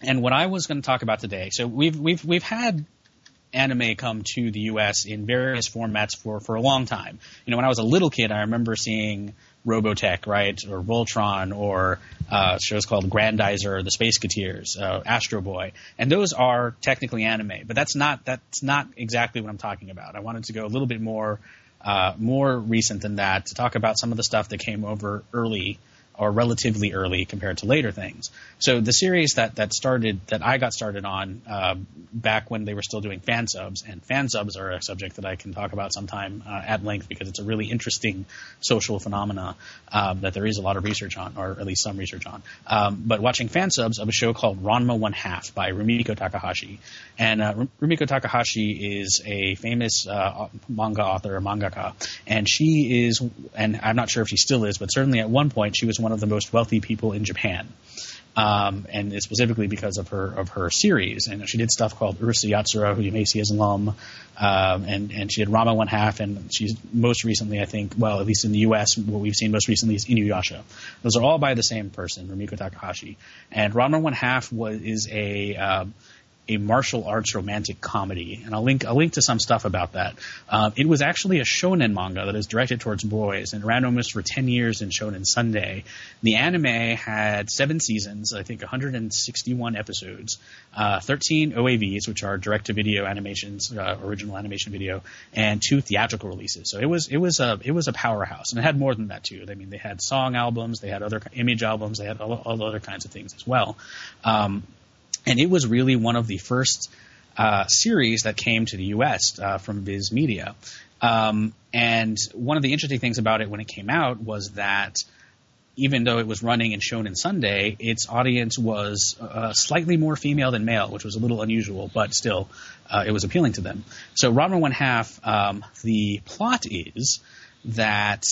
And what I was going to talk about today, so we've we've we've had anime come to the U.S. in various formats for for a long time. You know, when I was a little kid, I remember seeing Robotech, right, or Voltron, or uh, shows called Grandizer, The Spaceketeers, uh, Astro Boy, and those are technically anime, but that's not that's not exactly what I'm talking about. I wanted to go a little bit more uh, more recent than that to talk about some of the stuff that came over early or relatively early compared to later things. So the series that that started that I got started on uh, back when they were still doing fan subs, and fan subs are a subject that I can talk about sometime uh, at length because it's a really interesting social phenomena um, that there is a lot of research on, or at least some research on. Um, but watching fan subs of a show called Ranma One Half by Rumiko Takahashi, and uh, Rumiko Takahashi is a famous uh, manga author, mangaka, and she is, and I'm not sure if she still is, but certainly at one point she was one of the most wealthy people in Japan. Um, and specifically because of her of her series. And she did stuff called Urusei Yatsura, who you may see as an alum, um, and and she did Ranma One Half, and she's most recently, I think, well, at least in the U.S., what we've seen most recently is Inuyasha. Those are all by the same person, Rumiko Takahashi. And Ranma One Half was is a um, a martial arts romantic comedy, and I'll link I'll link to some stuff about that. Um, it was actually a shonen manga that is directed towards boys, and ran almost for ten years in Shonen Sunday. The anime had seven seasons, I think 161 episodes, uh, 13 OAVs, which are direct-to-video animations, uh, original animation video, and two theatrical releases. So it was it was a it was a powerhouse, and it had more than that too. I mean, they had song albums, they had other image albums, they had all, all other kinds of things as well. Um, and it was really one of the first uh, series that came to the U.S. Uh, from Viz Media. Um, and one of the interesting things about it when it came out was that even though it was running and Shonen Sunday, its audience was uh, slightly more female than male, which was a little unusual, but still, uh, it was appealing to them. So, Ranma One Half, um, the plot is that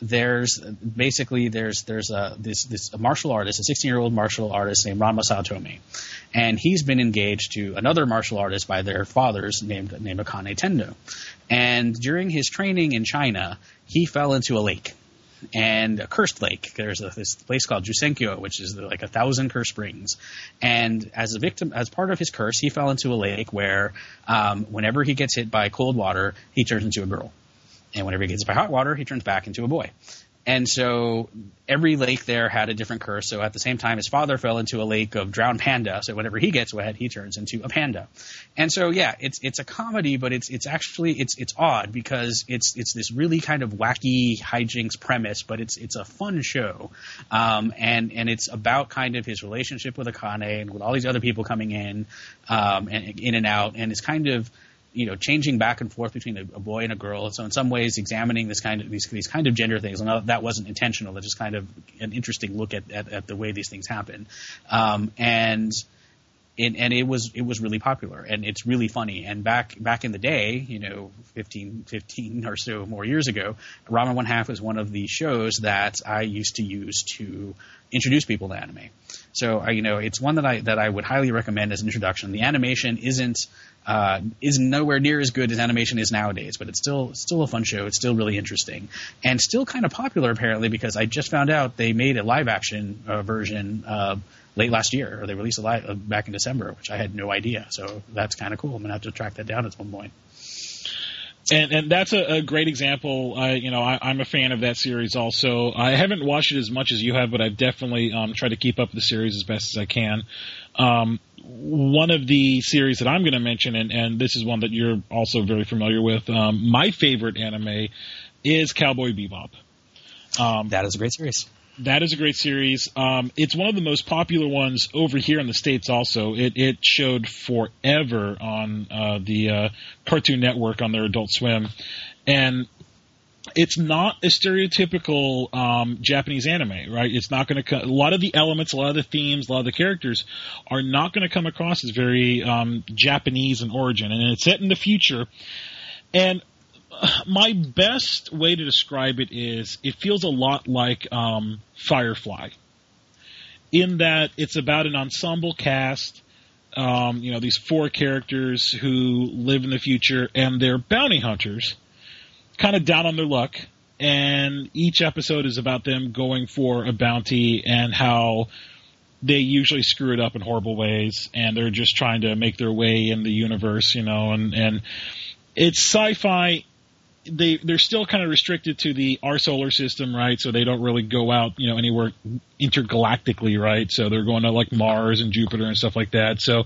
there's basically there's there's a this this a martial artist, a 16 year old martial artist named Ranma Saotome, and he's been engaged to another martial artist by their fathers named named Akane Tendo, and during his training in China, he fell into a lake. And a cursed lake. There's a, this place called Jusenkyo, which is like a thousand cursed springs. And as a victim, as part of his curse, he fell into a lake where, um, whenever he gets hit by cold water, he turns into a girl. And whenever he gets by hot water, he turns back into a boy. And so every lake there had a different curse. So at the same time, his father fell into a lake of drowned panda. So whenever he gets wet, he turns into a panda. And so yeah, it's it's a comedy, but it's it's actually it's it's odd because it's it's this really kind of wacky hijinks premise, but it's it's a fun show, um, and and it's about kind of his relationship with Akane and with all these other people coming in, um, and in and out, and it's kind of you know, changing back and forth between a, a, boy and a girl. So in some ways, examining this kind of these these kind of gender things. And that wasn't intentional. It's just kind of an interesting look at at, at the way these things happen. Um, and it, and it was it was really popular and it's really funny. And back back in the day, you know, 15, 15 or so more years ago, Ranma One Half was one of the shows that I used to use to introduce people to anime. So uh, you know, it's one that I that I would highly recommend as an introduction. The animation isn't uh, is nowhere near as good as animation is nowadays, but it's still still a fun show. It's still really interesting and still kind of popular apparently because I just found out they made a live action uh, version uh, late last year, or they released a live uh, back in December, which I had no idea. So that's kind of cool. I'm gonna have to track that down at some point. And and that's a, a great example. I you know I, am a fan of that series. Also, I haven't watched it as much as you have, but I've definitely um, tried to keep up the series as best as I can. Um, one of the series that I'm going to mention, and, and this is one that you're also very familiar with. Um, my favorite anime is Cowboy Bebop. Um, that is a great series. That is a great series. Um, it's one of the most popular ones over here in the states. Also, it it showed forever on uh, the uh, Cartoon Network on their Adult Swim, and it's not a stereotypical um, Japanese anime, right? It's not going to co- a lot of the elements, a lot of the themes, a lot of the characters are not going to come across as very um, Japanese in origin, and it's set in the future. And my best way to describe it is it feels a lot like um, Firefly, in that it's about an ensemble cast. Um, you know, these four characters who live in the future and they're bounty hunters, kind of down on their luck. And each episode is about them going for a bounty and how they usually screw it up in horrible ways and they're just trying to make their way in the universe, you know, and, and it's sci-fi they they're still kind of restricted to the our solar system, right? So they don't really go out, you know, anywhere intergalactically, right? So they're going to like Mars and Jupiter and stuff like that. So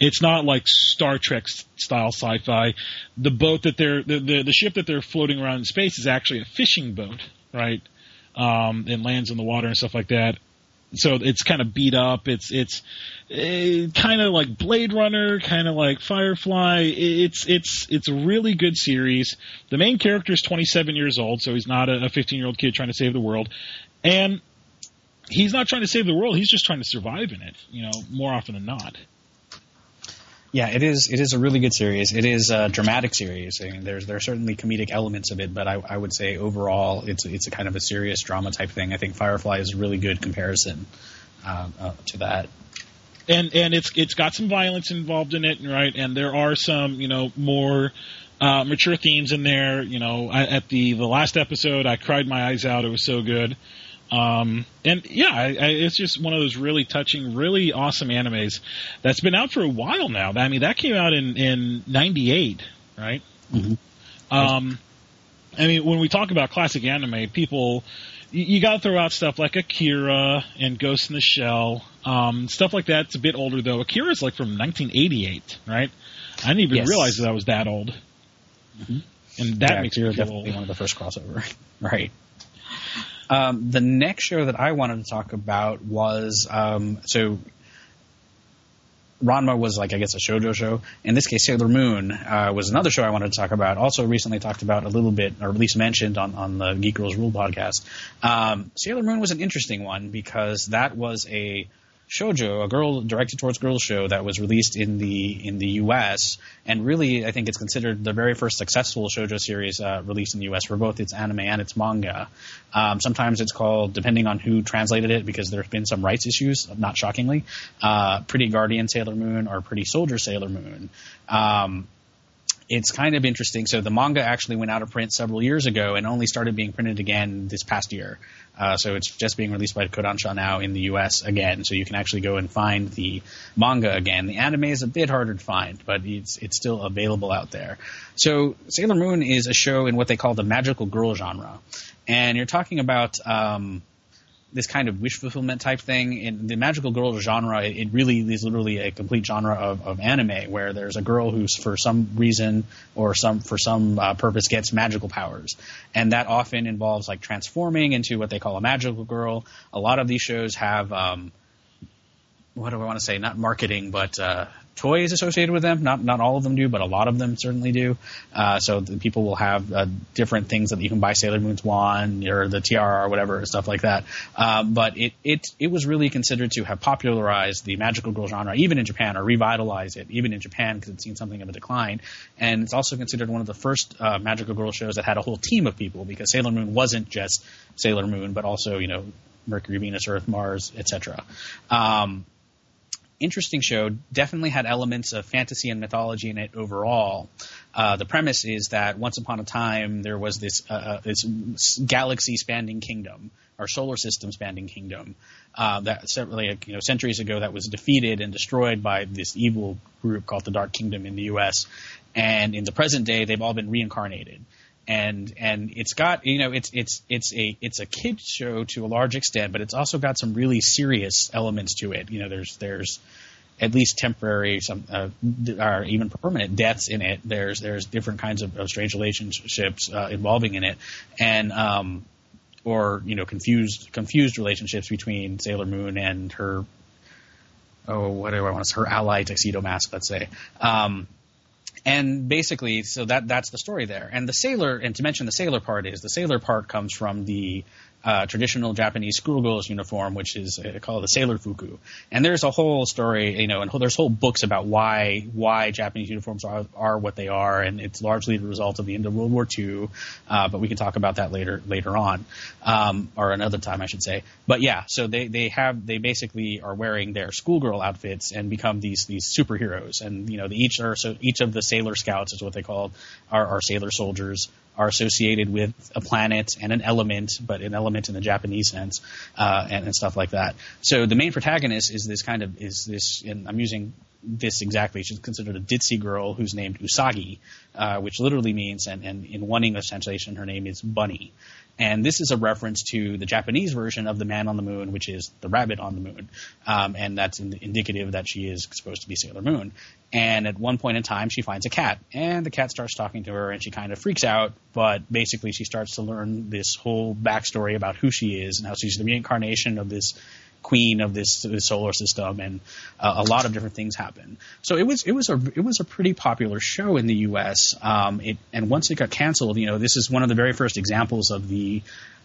it's not like Star Trek style sci-fi. The boat that they're the the, the ship that they're floating around in space is actually a fishing boat, right? Um, and lands in the water and stuff like that so it's kind of beat up. It's it's uh, kind of like Blade Runner, kind of like Firefly. It's it's it's a really good series. The main character is 27 years old, so he's not a 15 year old kid trying to save the world, and he's not trying to save the world. He's just trying to survive in it. You know, more often than not. Yeah, it is. It is a really good series. It is a dramatic series. I mean, there's there are certainly comedic elements of it, but I, I would say overall, it's it's a kind of a serious drama type thing. I think Firefly is a really good comparison uh, uh, to that. And and it's it's got some violence involved in it, right? And there are some you know more uh, mature themes in there. You know, I, at the the last episode, I cried my eyes out. It was so good. Um, and yeah, I, I, it's just one of those really touching, really awesome animes that's been out for a while now. I mean, that came out in in '98, right? Mm-hmm. Um, I mean, when we talk about classic anime, people you, you got to throw out stuff like Akira and Ghost in the Shell, um, stuff like that. It's a bit older though. Akira is like from 1988, right? I didn't even yes. realize that I was that old. Mm-hmm. And that yeah, makes Akira me feel definitely old. one of the first crossover, right? Um, the next show that I wanted to talk about was um, so Ranma was like I guess a shojo show. In this case, Sailor Moon uh, was another show I wanted to talk about. Also, recently talked about a little bit, or at least mentioned on on the Geek Girls Rule podcast. Um, Sailor Moon was an interesting one because that was a shojo, a girl directed towards girls show that was released in the in the U.S. and really I think it's considered the very first successful shojo series uh, released in the U.S. for both its anime and its manga. Um, sometimes it's called, depending on who translated it, because there have been some rights issues, not shockingly, uh, Pretty Guardian Sailor Moon or Pretty Soldier Sailor Moon. Um, it's kind of interesting. So the manga actually went out of print several years ago and only started being printed again this past year. Uh, so it's just being released by Kodansha now in the U.S. again. So you can actually go and find the manga again. The anime is a bit harder to find, but it's it's still available out there. So Sailor Moon is a show in what they call the magical girl genre, and you're talking about. Um, this kind of wish fulfillment type thing. In the magical girl genre, it, it really is literally a complete genre of, of anime where there's a girl who's for some reason or some for some uh, purpose gets magical powers, and that often involves like transforming into what they call a magical girl. A lot of these shows have um, what do I want to say? Not marketing, but uh, toys associated with them. Not not all of them do, but a lot of them certainly do. Uh, so people will have uh, different things that you can buy Sailor Moon's wand or the tiara or whatever stuff like that. Um, but it it it was really considered to have popularized the magical girl genre, even in Japan, or revitalized it, even in Japan because it's seen something of a decline. And it's also considered one of the first uh, magical girl shows that had a whole team of people because Sailor Moon wasn't just Sailor Moon, but also you know Mercury, Venus, Earth, Mars, etc. Um, interesting show. Definitely had elements of fantasy and mythology in it overall. Uh, the premise is that once upon a time there was this uh, uh this galaxy spanning kingdom or solar system spanning kingdom uh, that you know centuries ago that was defeated and destroyed by this evil group called the Dark Kingdom in the U.S. And in the present day, they've all been reincarnated and and it's got you know it's it's it's a it's a kids show to a large extent, but it's also got some really serious elements to it. You know, there's there's at least temporary some uh, or even permanent deaths in it. There's there's different kinds of, of strange relationships uh, involving in it, and um, or you know confused confused relationships between Sailor Moon and her oh what do I want to say her ally Tuxedo Mask let's say. Um, and basically, so that that's the story there. And the sailor, and to mention the sailor part is the sailor part comes from the uh, traditional Japanese schoolgirls uniform, which is uh, called the sailor fuku. And there's a whole story, you know, and there's whole books about why why Japanese uniforms are are what they are, and it's largely the result of the end of World War II. Uh, but we can talk about that later later on, um, or another time, I should say. But yeah, so they they have they basically are wearing their schoolgirl outfits and become these these superheroes, and you know, the, each are so each of the sailor scouts is what they call are, are sailor soldiers are associated with a planet and an element, but an element in the Japanese sense, uh, and, and, stuff like that. So the main protagonist is this kind of is this, and I'm using this exactly. She's considered a ditzy girl who's named Usagi, uh, which literally means, and, and in one English translation, her name is Bunny. And this is a reference to the Japanese version of the man on the moon, which is the rabbit on the moon. Um, and that's in, indicative that she is supposed to be Sailor Moon. And at one point in time, she finds a cat, and the cat starts talking to her, and she kind of freaks out. But basically, she starts to learn this whole backstory about who she is and how she's the reincarnation of this queen of this, this solar system, and uh, a lot of different things happen. So it was it was a it was a pretty popular show in the U.S. Um, it, and once it got canceled, you know, this is one of the very first examples of the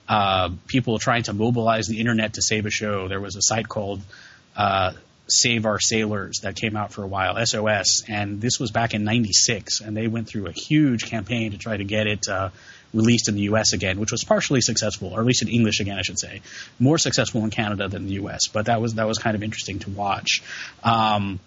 uh, people trying to mobilize the internet to save a show. There was a site called uh, Save Our Sailors that came out for a while, SOS, and this was back in '96, and they went through a huge campaign to try to get it uh, released in the U.S. again, which was partially successful, or at least in English again, I should say, more successful in Canada than the U.S. But that was that was kind of interesting to watch. Um,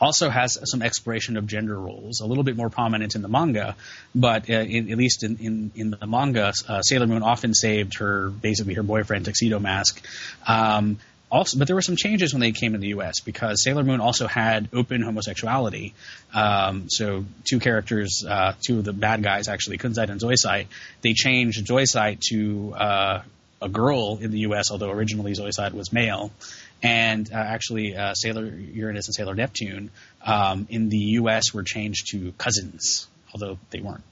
also has some exploration of gender roles, a little bit more prominent in the manga, but uh, in, at least in, in, in the manga, uh, Sailor Moon often saved her, basically her boyfriend, Tuxedo Mask. Um, also, but there were some changes when they came in the U.S. because Sailor Moon also had open homosexuality. Um, so two characters, uh, two of the bad guys actually, Kunzite and Zoisite, they changed Zoisite to uh, a girl in the U.S. Although originally Zoisite was male, and uh, actually uh, Sailor Uranus and Sailor Neptune um, in the U.S. were changed to cousins, although they weren't.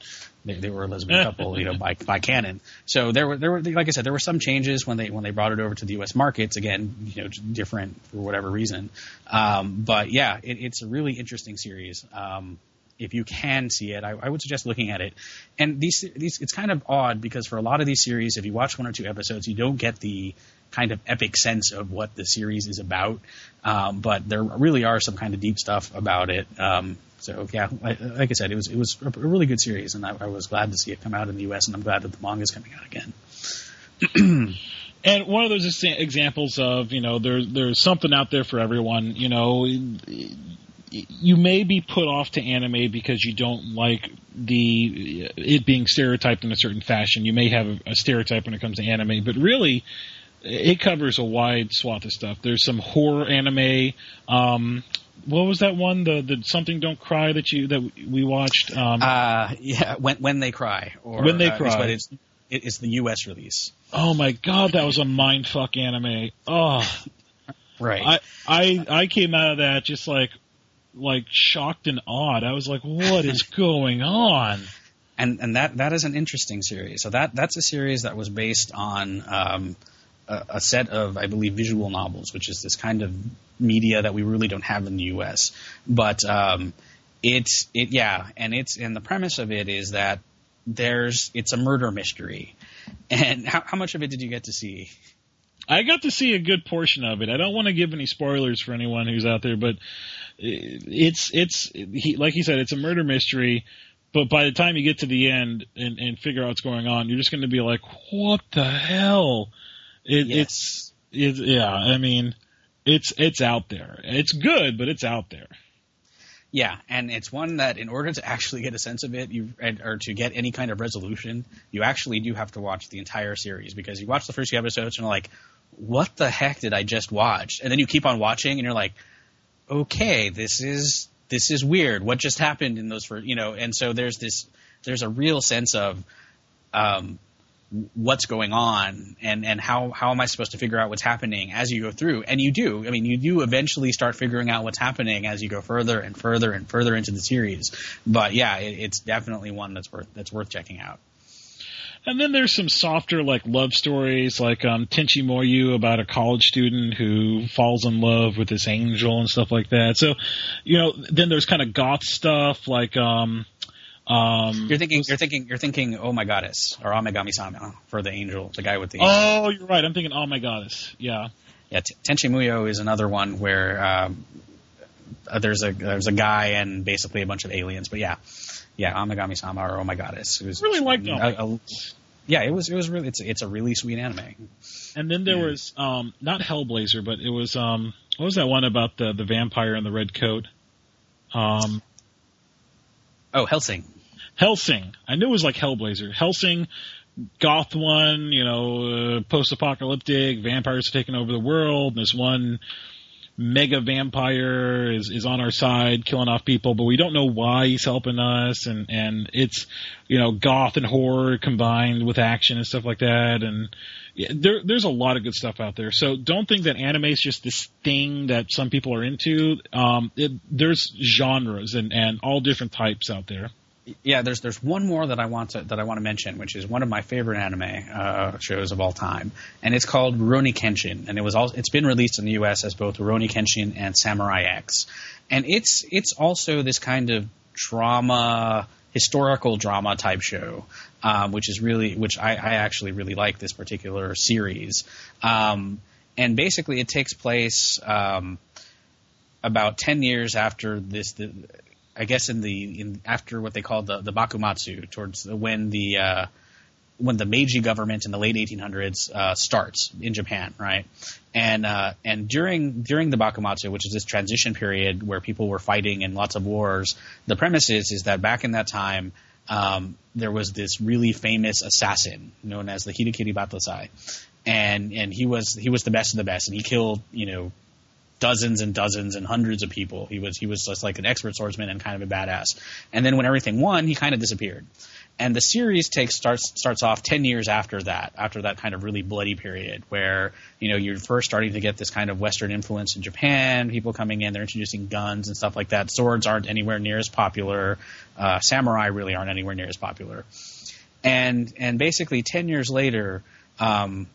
They, they were a lesbian couple, you know, by by canon. So there were there were like I said, there were some changes when they when they brought it over to the U.S. markets. Again, you know, different for whatever reason. Um, but yeah, it, it's a really interesting series. Um, if you can see it, I, I, would suggest looking at it. And these, these, it's kind of odd because for a lot of these series, if you watch one or two episodes, you don't get the kind of epic sense of what the series is about. Um, but there really are some kind of deep stuff about it. Um, so yeah, like, I said, it was it was a really good series, and I, I, was glad to see it come out in the U.S. and I'm glad that the manga is coming out again. and one of those examples of you know there's there's something out there for everyone. You know, you may be put off to anime because you don't like the it being stereotyped in a certain fashion. You may have a stereotype when it comes to anime, but really it covers a wide swath of stuff. There's some horror anime. Um, what was that one? The the something don't cry that you that we watched. Um, uh, yeah, when when they cry or when they uh, cry. But it's it's the U.S. release. Oh my god, that was a mindfuck anime. Oh, right. I I I came out of that just like like shocked and awed. I was like, what is going on? And and that that is an interesting series. So that that's a series that was based on. Um, a, set of, I believe, visual novels, which is this kind of media that we really don't have in the U.S. But um, it's it yeah, and it's and the premise of it is that there's it's a murder mystery. And how, how much of it did you get to see? I got to see a good portion of it. I don't want to give any spoilers for anyone who's out there, but it's it's he, like he said, it's a murder mystery. But by the time you get to the end and, and figure out what's going on, you're just going to be like, "What the hell?" It, yes. It's it's yeah. I mean, it's it's out there. It's good, but it's out there. Yeah, and it's one that in order to actually get a sense of it, you or to get any kind of resolution, you actually do have to watch the entire series because you watch the first few episodes and you're like, "What the heck did I just watch?" And then you keep on watching and you're like, "Okay, this is this is weird. What just happened in those first, you know?" And so there's this there's a real sense of um, what's going on and and how how am I supposed to figure out what's happening as you go through? And you do. I mean you do eventually start figuring out what's happening as you go further and further and further into the series. But yeah it, it's definitely one that's worth that's worth checking out. And then there's some softer like love stories like um Tenchi Muyo about a college student who falls in love with this angel and stuff like that. So you know then there's kind of goth stuff like um um, you're thinking, you're thinking, you're thinking, oh my goddess, or oh my sama for the angel, the guy with the. Oh, you're right. I'm thinking, oh my goddess. Yeah. Yeah, T- Tenchi Muyo is another one where um, uh, there's a there's a guy and basically a bunch of aliens. But yeah, yeah, Amagami Sama or Oh My Goddess. It was really like that. Yeah, it was it was really it's it's a really sweet anime. And then there yeah. was um not Hellblazer, but it was um what was that one about the the vampire in the red coat? Um. Oh, Hellsing. Hellsing. I knew it was like Hellblazer. Hellsing, goth one, you know, uh, post-apocalyptic, vampires taking over the world. And this one mega vampire is, is on our side, killing off people, but we don't know why he's helping us. And, and it's, you know, goth and horror combined with action and stuff like that. And yeah, there, there's a lot of good stuff out there. So don't think that anime is just this thing that some people are into. Um, it, there's genres and, and all different types out there yeah, there's there's one more that I want to that I want to mention, which is one of my favorite anime uh, shows of all time, and it's called Rurouni Kenshin, and it was all it's been released in the U.S. as both Rurouni Kenshin and Samurai X, and it's it's also this kind of drama, historical drama type show, um, which is really which I, I, actually really like this particular series, um, and basically it takes place. Um, about 10 years after this the, I guess in the in after what they called the the Bakumatsu, towards when the uh, when the Meiji government in the late 1800s uh, starts in Japan, right? And uh, and during during the Bakumatsu, which is this transition period where people were fighting in lots of wars, the premise is is that back in that time. Um, there was this really famous assassin known as the Hitokiri Battosai, and and he was he was the best of the best, and he killed you know dozens and dozens and hundreds of people. He was he was just like an expert swordsman and kind of a badass. And then when everything won, he kind of disappeared. And the series takes starts starts off ten years after that, after that kind of really bloody period where you know you're first starting to get this kind of Western influence in Japan. People coming in, they're introducing guns and stuff like that. Swords aren't anywhere near as popular. Uh, samurai really aren't anywhere near as popular. And and basically ten years later, um,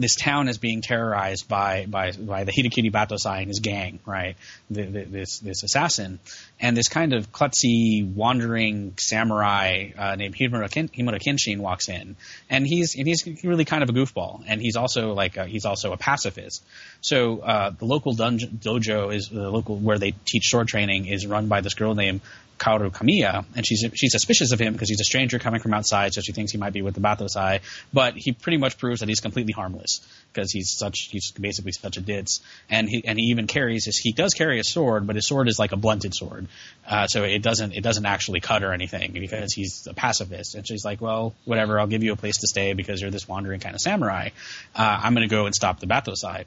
this town is being terrorized by by by the Hitokiri Battosai and his gang, right? The, the, this this assassin, and this kind of klutzy wandering samurai uh, named Himura, Ken, Himura Kenshin walks in, and he's and he's really kind of a goofball, and he's also like a, he's also a pacifist. So uh, the local dojo is the local where they teach sword training is run by this girl named Kaoru Kamiya, and she's she's suspicious of him because he's a stranger coming from outside, so she thinks he might be with the Battosai. But he pretty much proves that he's completely harmless because he's such he's basically such a ditz, and he and he even carries his he does carry a sword, but his sword is like a blunted sword, uh, so it doesn't it doesn't actually cut or anything because he's a pacifist. And she's like, well, whatever, I'll give you a place to stay because you're this wandering kind of samurai. Uh, I'm going to go and stop the Battosai.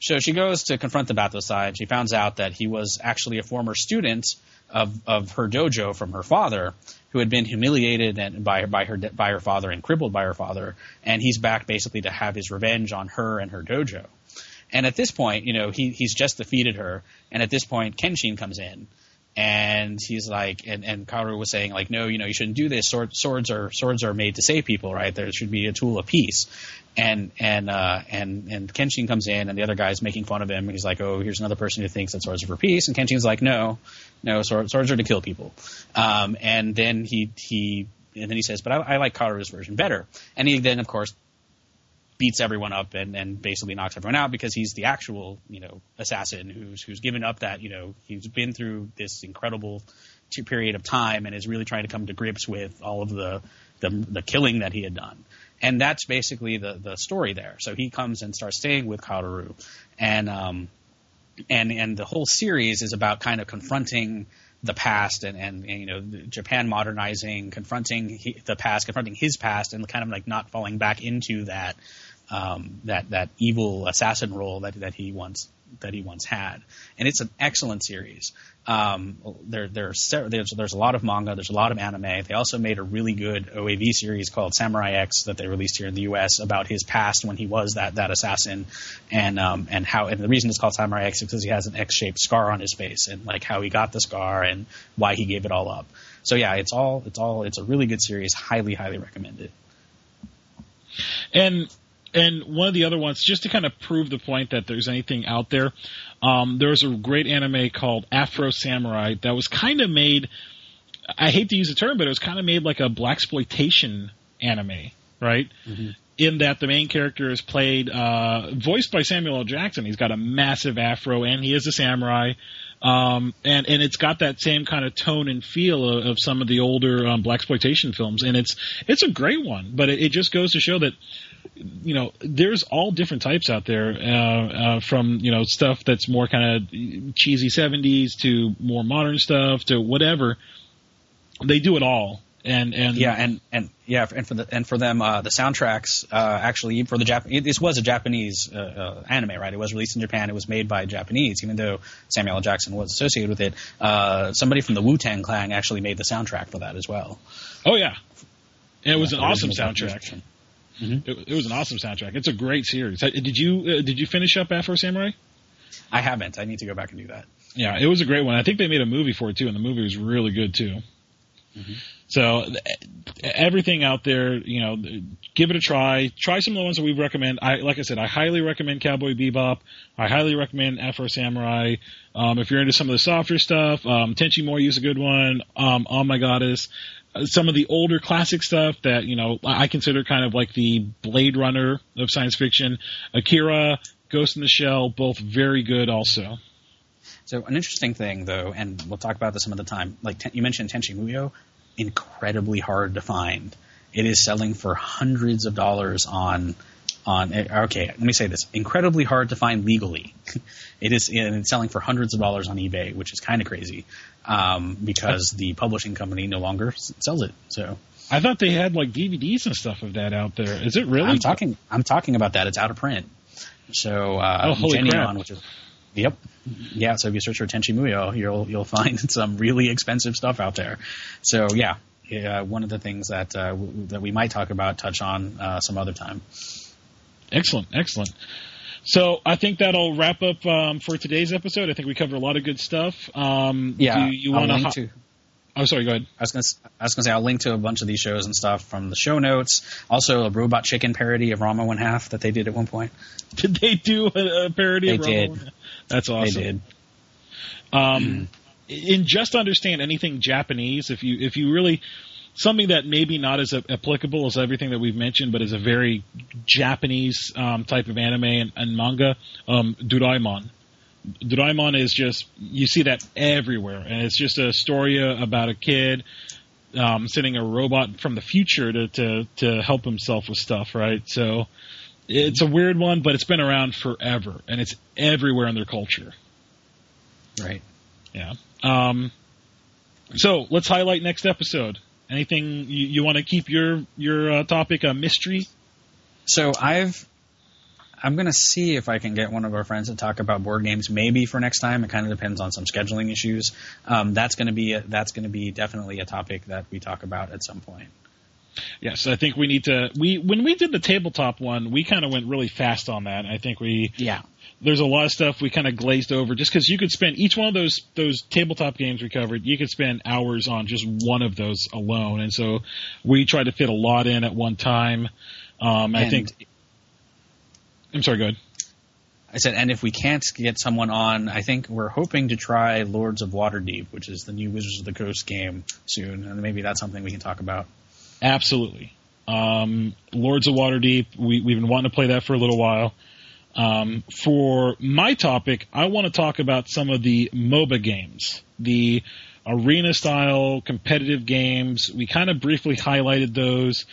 So she goes to confront the Battosai, and she finds out that he was actually a former student of of her dojo from her father, who had been humiliated and by by her by her father and crippled by her father, and he's back basically to have his revenge on her and her dojo. And at this point, you know, he he's just defeated her, and at this point, Kenshin comes in, and he's like, and and Kaoru was saying like, no, you know, you shouldn't do this. Sword, swords are swords are made to save people, right? There should be a tool of peace. And and uh, and and Kenshin comes in, and the other guy's making fun of him. He's like, oh, here's another person who thinks that swords are for peace. And Kenshin's like, no, no, swords, swords are to kill people. Um, and then he he and then he says, but I, I like Kaoru's version better. And he then, of course, beats everyone up and, and basically knocks everyone out because he's the actual, you know, assassin who's who's given up that, you know, he's been through this incredible period of time and is really trying to come to grips with all of the the, the killing that he had done. And that's basically the the story there. So he comes and starts staying with Kaoru, and um, and and the whole series is about kind of confronting the past and, and, and you know Japan modernizing, confronting he, the past, confronting his past, and kind of like not falling back into that um, that that evil assassin role that that he once that he once had. And it's an excellent series. Um, there, there's, there's there's a lot of manga, there's a lot of anime. They also made a really good OAV series called Samurai X that they released here in the U.S. about his past when he was that that assassin, and um, and how and the reason it's called Samurai X is because he has an X-shaped scar on his face and like how he got the scar and why he gave it all up. So yeah, it's all it's all it's a really good series. Highly highly recommended. And and one of the other ones, just to kind of prove the point that there's anything out there, um, there was a great anime called Afro Samurai that was kind of made. I hate to use the term, but it was kind of made like a black exploitation anime, right? Mm-hmm. In that the main character is played, uh, voiced by Samuel L. Jackson. He's got a massive afro, and he is a samurai. Um, and and it's got that same kind of tone and feel of, of some of the older um, black exploitation films, and it's it's a great one. But it, it just goes to show that you know, there's all different types out there, uh, uh, from you know stuff that's more kind of cheesy '70s to more modern stuff to whatever. They do it all, and and yeah, and and yeah, and for the and for them, uh, the soundtracks uh, actually for the Japanese. This was a Japanese uh, uh, anime, right? It was released in Japan. It was made by Japanese, even though Samuel L. Jackson was associated with it. Uh, somebody from the Wu Tang Clan actually made the soundtrack for that as well. Oh yeah, and it was an awesome soundtrack. Mm-hmm. It, it, was an awesome soundtrack. It's a great series. Did you uh, did you finish up Afro Samurai? I haven't. I need to go back and do that. Yeah, it was a great one. I think they made a movie for it too, and the movie was really good too. Mm-hmm. So everything out there, you know, give it a try. Try some of the ones that we recommend. I like I said, I highly recommend Cowboy Bebop. I highly recommend Afro Samurai. Um, if you're into some of the softer stuff, um, Tenchi Muyo is a good one. Um, oh my goddess some of the older classic stuff that you know I consider kind of like the Blade Runner of science fiction. Akira, Ghost in the Shell, both very good also. So an interesting thing though, and we'll talk about this some other time. Like you mentioned Tenchi Muyo, incredibly hard to find. It is selling for hundreds of dollars on on eh, okay let me say this incredibly hard to find legally it is and it's selling for hundreds of dollars on ebay which is kind of crazy um, because the publishing company no longer sells it so i thought they had like dvds and stuff of that out there is it really i'm talking i'm talking about that it's out of print so uh, oh, holy Geneon, crap. which is Yep. Yeah. So if you search for Tenchi Muyo, you'll you'll find some really expensive stuff out there. So yeah, yeah one of the things that uh, w- that we might talk about, touch on uh, some other time. Excellent, excellent. So I think that'll wrap up um, for today's episode. I think we covered a lot of good stuff. Um, yeah, you want ho- to? I'm oh, sorry. Go ahead. I was gonna, I was going to say I'll link to a bunch of these shows and stuff from the show notes. Also, a Robot Chicken parody of Ranma One Half that they did at one point. Did they do a, a parody? They did. That's awesome. They did. Um, in just understand anything Japanese, if you if you really something that maybe not as applicable as everything that we've mentioned, but is a very Japanese um, type of anime and, and manga, um, Doraemon. Doraemon is just you see that everywhere, and it's just a story about a kid um, sending a robot from the future to, to to help himself with stuff, right? So it's a weird one, but it's been around forever, and it's everywhere in their culture. Right. Yeah. Um, so let's highlight next episode. Anything you, you want to keep your your uh, topic a mystery? So I've I'm going to see if I can get one of our friends to talk about board games, maybe for next time. It kind of depends on some scheduling issues. Um, that's going to be a, that's going to be definitely a topic that we talk about at some point. Yes, I think we need to. We when we did the tabletop one, we kind of went really fast on that. I think we yeah there's a lot of stuff we kind of glazed over just because you could spend each one of those those tabletop games we covered. You could spend hours on just one of those alone, and so we tried to fit a lot in at one time. Um, I think. I'm sorry. Go ahead. I said, and if we can't get someone on, I think we're hoping to try Lords of Waterdeep, which is the new Wizards of the Coast game soon, and maybe that's something we can talk about. Absolutely. Um, Lords of Waterdeep, we, we've been wanting to play that for a little while. Um, for my topic, I want to talk about some of the MOBA games, the arena style competitive games. We kind of briefly highlighted those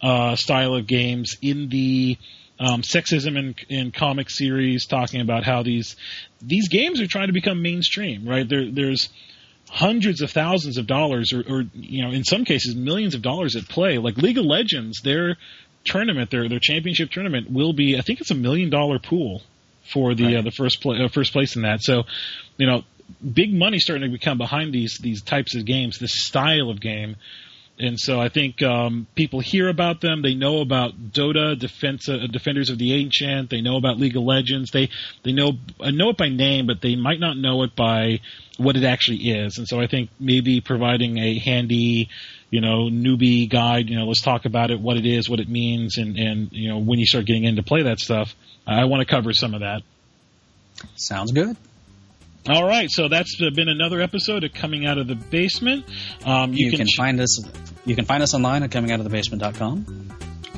uh, style of games in the um, sexism in, in comic series, talking about how these these games are trying to become mainstream. Right there, there's hundreds of thousands of dollars, or, or you know, in some cases, millions of dollars at play. Like League of Legends, their tournament, their their championship tournament, will be I think it's a million dollar pool for the right. uh, the first pla- uh, first place in that. So, you know, big money starting to become behind these these types of games, this style of game. And so I think um, people hear about them. They know about Dota, Defense, uh, Defenders of the Ancient. They know about League of Legends. They they know uh, know it by name, but they might not know it by what it actually is. And so I think maybe providing a handy, you know, newbie guide. You know, let's talk about it, what it is, what it means, and and you know when you start getting into play that stuff. I want to cover some of that. Sounds good. All right, so that's been another episode of Coming Out of the Basement. Um, you, you, can, can find us. You can find us online at comingoutofthebasement.com.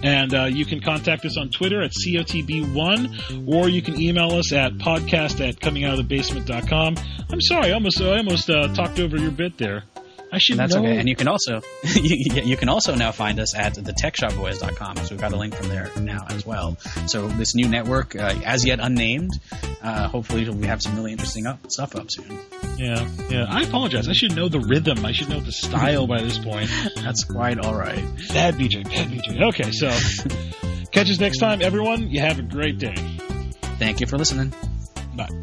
And uh, you can contact us on Twitter at COTB1, or you can email us at podcast at comingoutofthebasement.com. I'm sorry, I almost, I almost uh, talked over your bit there. I should That's know. okay. And you can also you, you, can also now find us at thetechshopboys.com. So we've got a link from there now as well. So this new network, uh, as yet unnamed, uh, hopefully we have some really interesting up, stuff up soon. Yeah, yeah. I apologize. I should know the rhythm. I should know the style by this point. That's quite all right. Bad BJ. Bad BJ. Okay, so catch us next time, everyone. You have a great day. Thank you for listening. Bye.